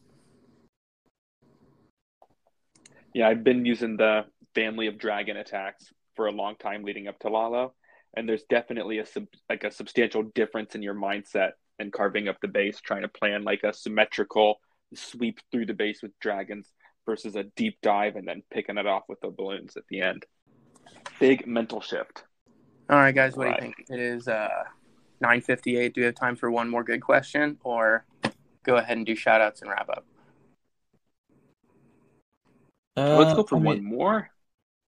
Yeah i've been using the family of dragon attacks for a long time leading up to lalo and there's definitely a sub, like a substantial difference in your mindset and carving up the base trying to plan like a symmetrical sweep through the base with dragons versus a deep dive and then picking it off with the balloons at the end big mental shift. All right, guys, what right. do you think? It is uh, 9.58. Do we have time for one more good question or go ahead and do shout outs and wrap up? Uh, Let's go for I mean, one more.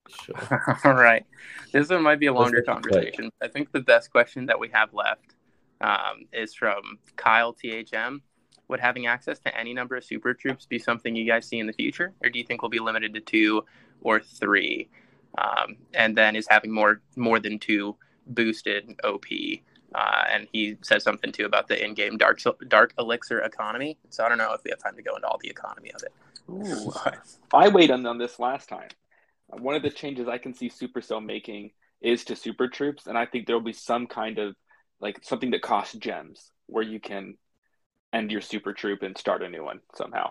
Sure. *laughs* All right. This one might be a longer conversation. I think the best question that we have left um, is from Kyle THM. Would having access to any number of super troops be something you guys see in the future, or do you think we'll be limited to two or three? Um, and then is having more more than two boosted OP? Uh, and he says something too about the in-game dark dark elixir economy. So I don't know if we have time to go into all the economy of it. Ooh, *laughs* I weighed on, on this last time. One of the changes I can see Supercell making is to super troops, and I think there will be some kind of like something that costs gems where you can end your super troop and start a new one somehow.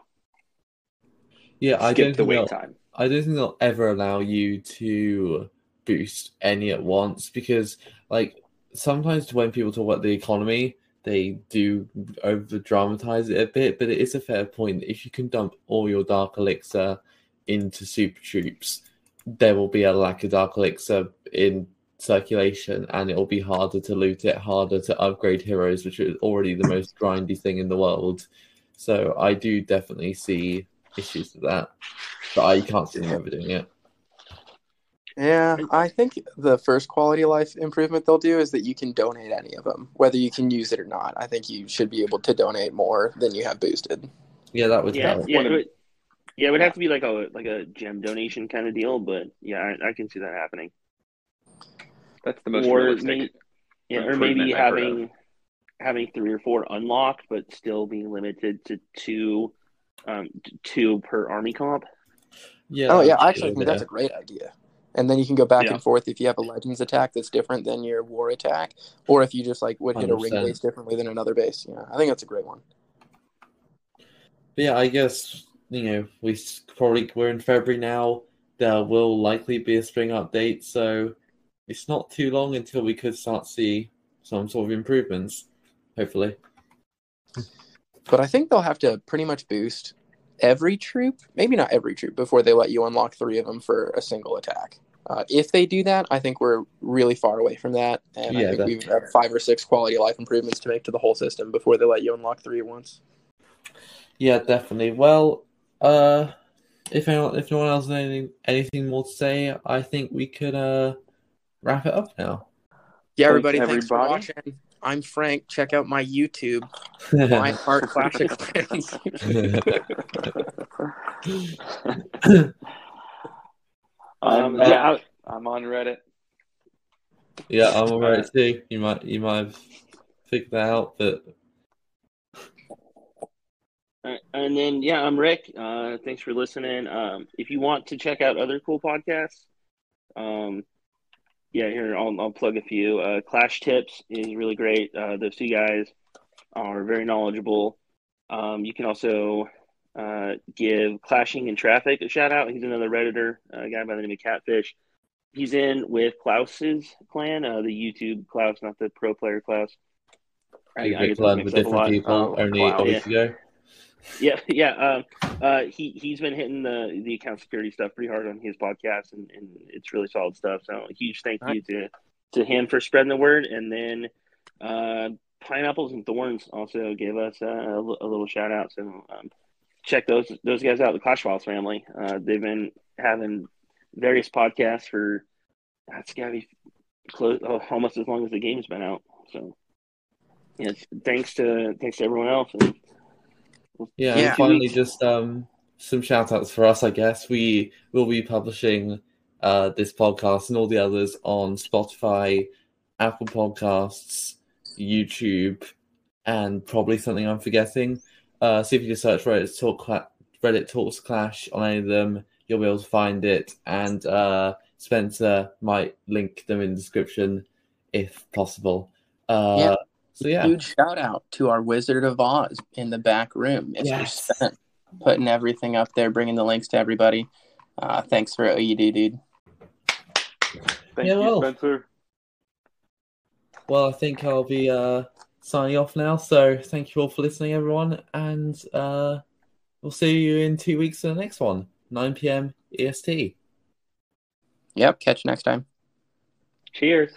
Yeah, I Skip don't the think wait they'll, time. I don't think they'll ever allow you to boost any at once because, like, sometimes when people talk about the economy, they do over dramatize it a bit. But it is a fair point. If you can dump all your dark elixir into super troops, there will be a lack of dark elixir in circulation, and it will be harder to loot it, harder to upgrade heroes, which is already the most grindy thing in the world. So I do definitely see issues with that, but I can't see them ever doing it. Yeah, I think the first quality of life improvement they'll do is that you can donate any of them, whether you can use it or not. I think you should be able to donate more than you have boosted. Yeah, that would Yeah, yeah, it of- would, yeah. It would have to be like a like a gem donation kind of deal, but yeah, I, I can see that happening. That's the most or realistic. maybe, yeah, or maybe having having three or four unlocked, but still being limited to two, um, two per army comp. Yeah. oh yeah, I actually think that's a great idea. And then you can go back Yeah. and forth if you have a legends attack that's different than your war attack, or if you just like would hit a ring 100%. base differently than another base. Yeah, I think that's a great one. But yeah, I guess you know we probably we're in February now. There will likely be a spring update, so it's not too long until we could start see some sort of improvements. Hopefully, But I think they'll have to pretty much boost every troop, maybe not every troop, before they let you unlock three of them for a single attack. Uh, if they do that, I think we're really far away from that, and Yeah, I think we've got five or six quality of life improvements to make to the whole system before they let you unlock three at once. yeah, definitely. Well, uh, if anyone, if no one else has anything anything more to say, I think we could uh wrap it up now. Yeah, Thanks, everybody, thanks for everybody. watching. I'm Frank. Check out my YouTube, My *laughs* Heart Classic Clans. *laughs* I'm, Um, uh, yeah, I- I'm on Reddit. yeah, I'm alright too. You might you might have figured that out, but Uh, and then yeah, I'm Rick. Uh, thanks for listening. Um, if you want to check out other cool podcasts, um, yeah, here I'll, I'll plug a few. Uh, Clash Tips is really great. Uh, those two guys are very knowledgeable. Um, you can also uh, give Clashing in Traffic a shout out. He's another redditor, a guy by the name of Catfish. He's in with Klaus's clan, uh, the YouTube Klaus, not the pro player Klaus. I, I get get those learned mixed with different lot. people Oh, only a week Yeah. ago. Yeah, *laughs* yeah. Um, uh, he he's been hitting the the account security stuff pretty hard on his podcast, and, and it's really solid stuff. So a huge thank you to to him for spreading the word, and then uh, pineapples and thorns also gave us uh, a, a little shout out. So um, check those those guys out, the Clash Files family. Uh, they've been having various podcasts for that's gotta be close oh, almost as long as the game's been out. So yeah, thanks to thanks to everyone else. And, Yeah, Yeah. and finally, just um, some shout outs for us, I guess. We will be publishing uh, this podcast and all the others on Spotify, Apple Podcasts, YouTube, and probably something I'm forgetting. Uh, see if you just search Reddit, Talk Reddit Talks Clash on any of them, you'll be able to find it. And uh, Spencer might link them in the description if possible. Uh, Yeah. So, yeah. Huge shout out to our Wizard of Oz in the back room, Mr. Yes. Spence, putting everything up there, bringing the links to everybody. Uh, thanks for what you do, dude. Thank Yeah, you. Spencer. Well, I think I'll be uh, signing off now. So thank you all for listening, everyone, and uh, we'll see you in two weeks for the next one, 9 p.m. EST. Yep, catch you next time. Cheers.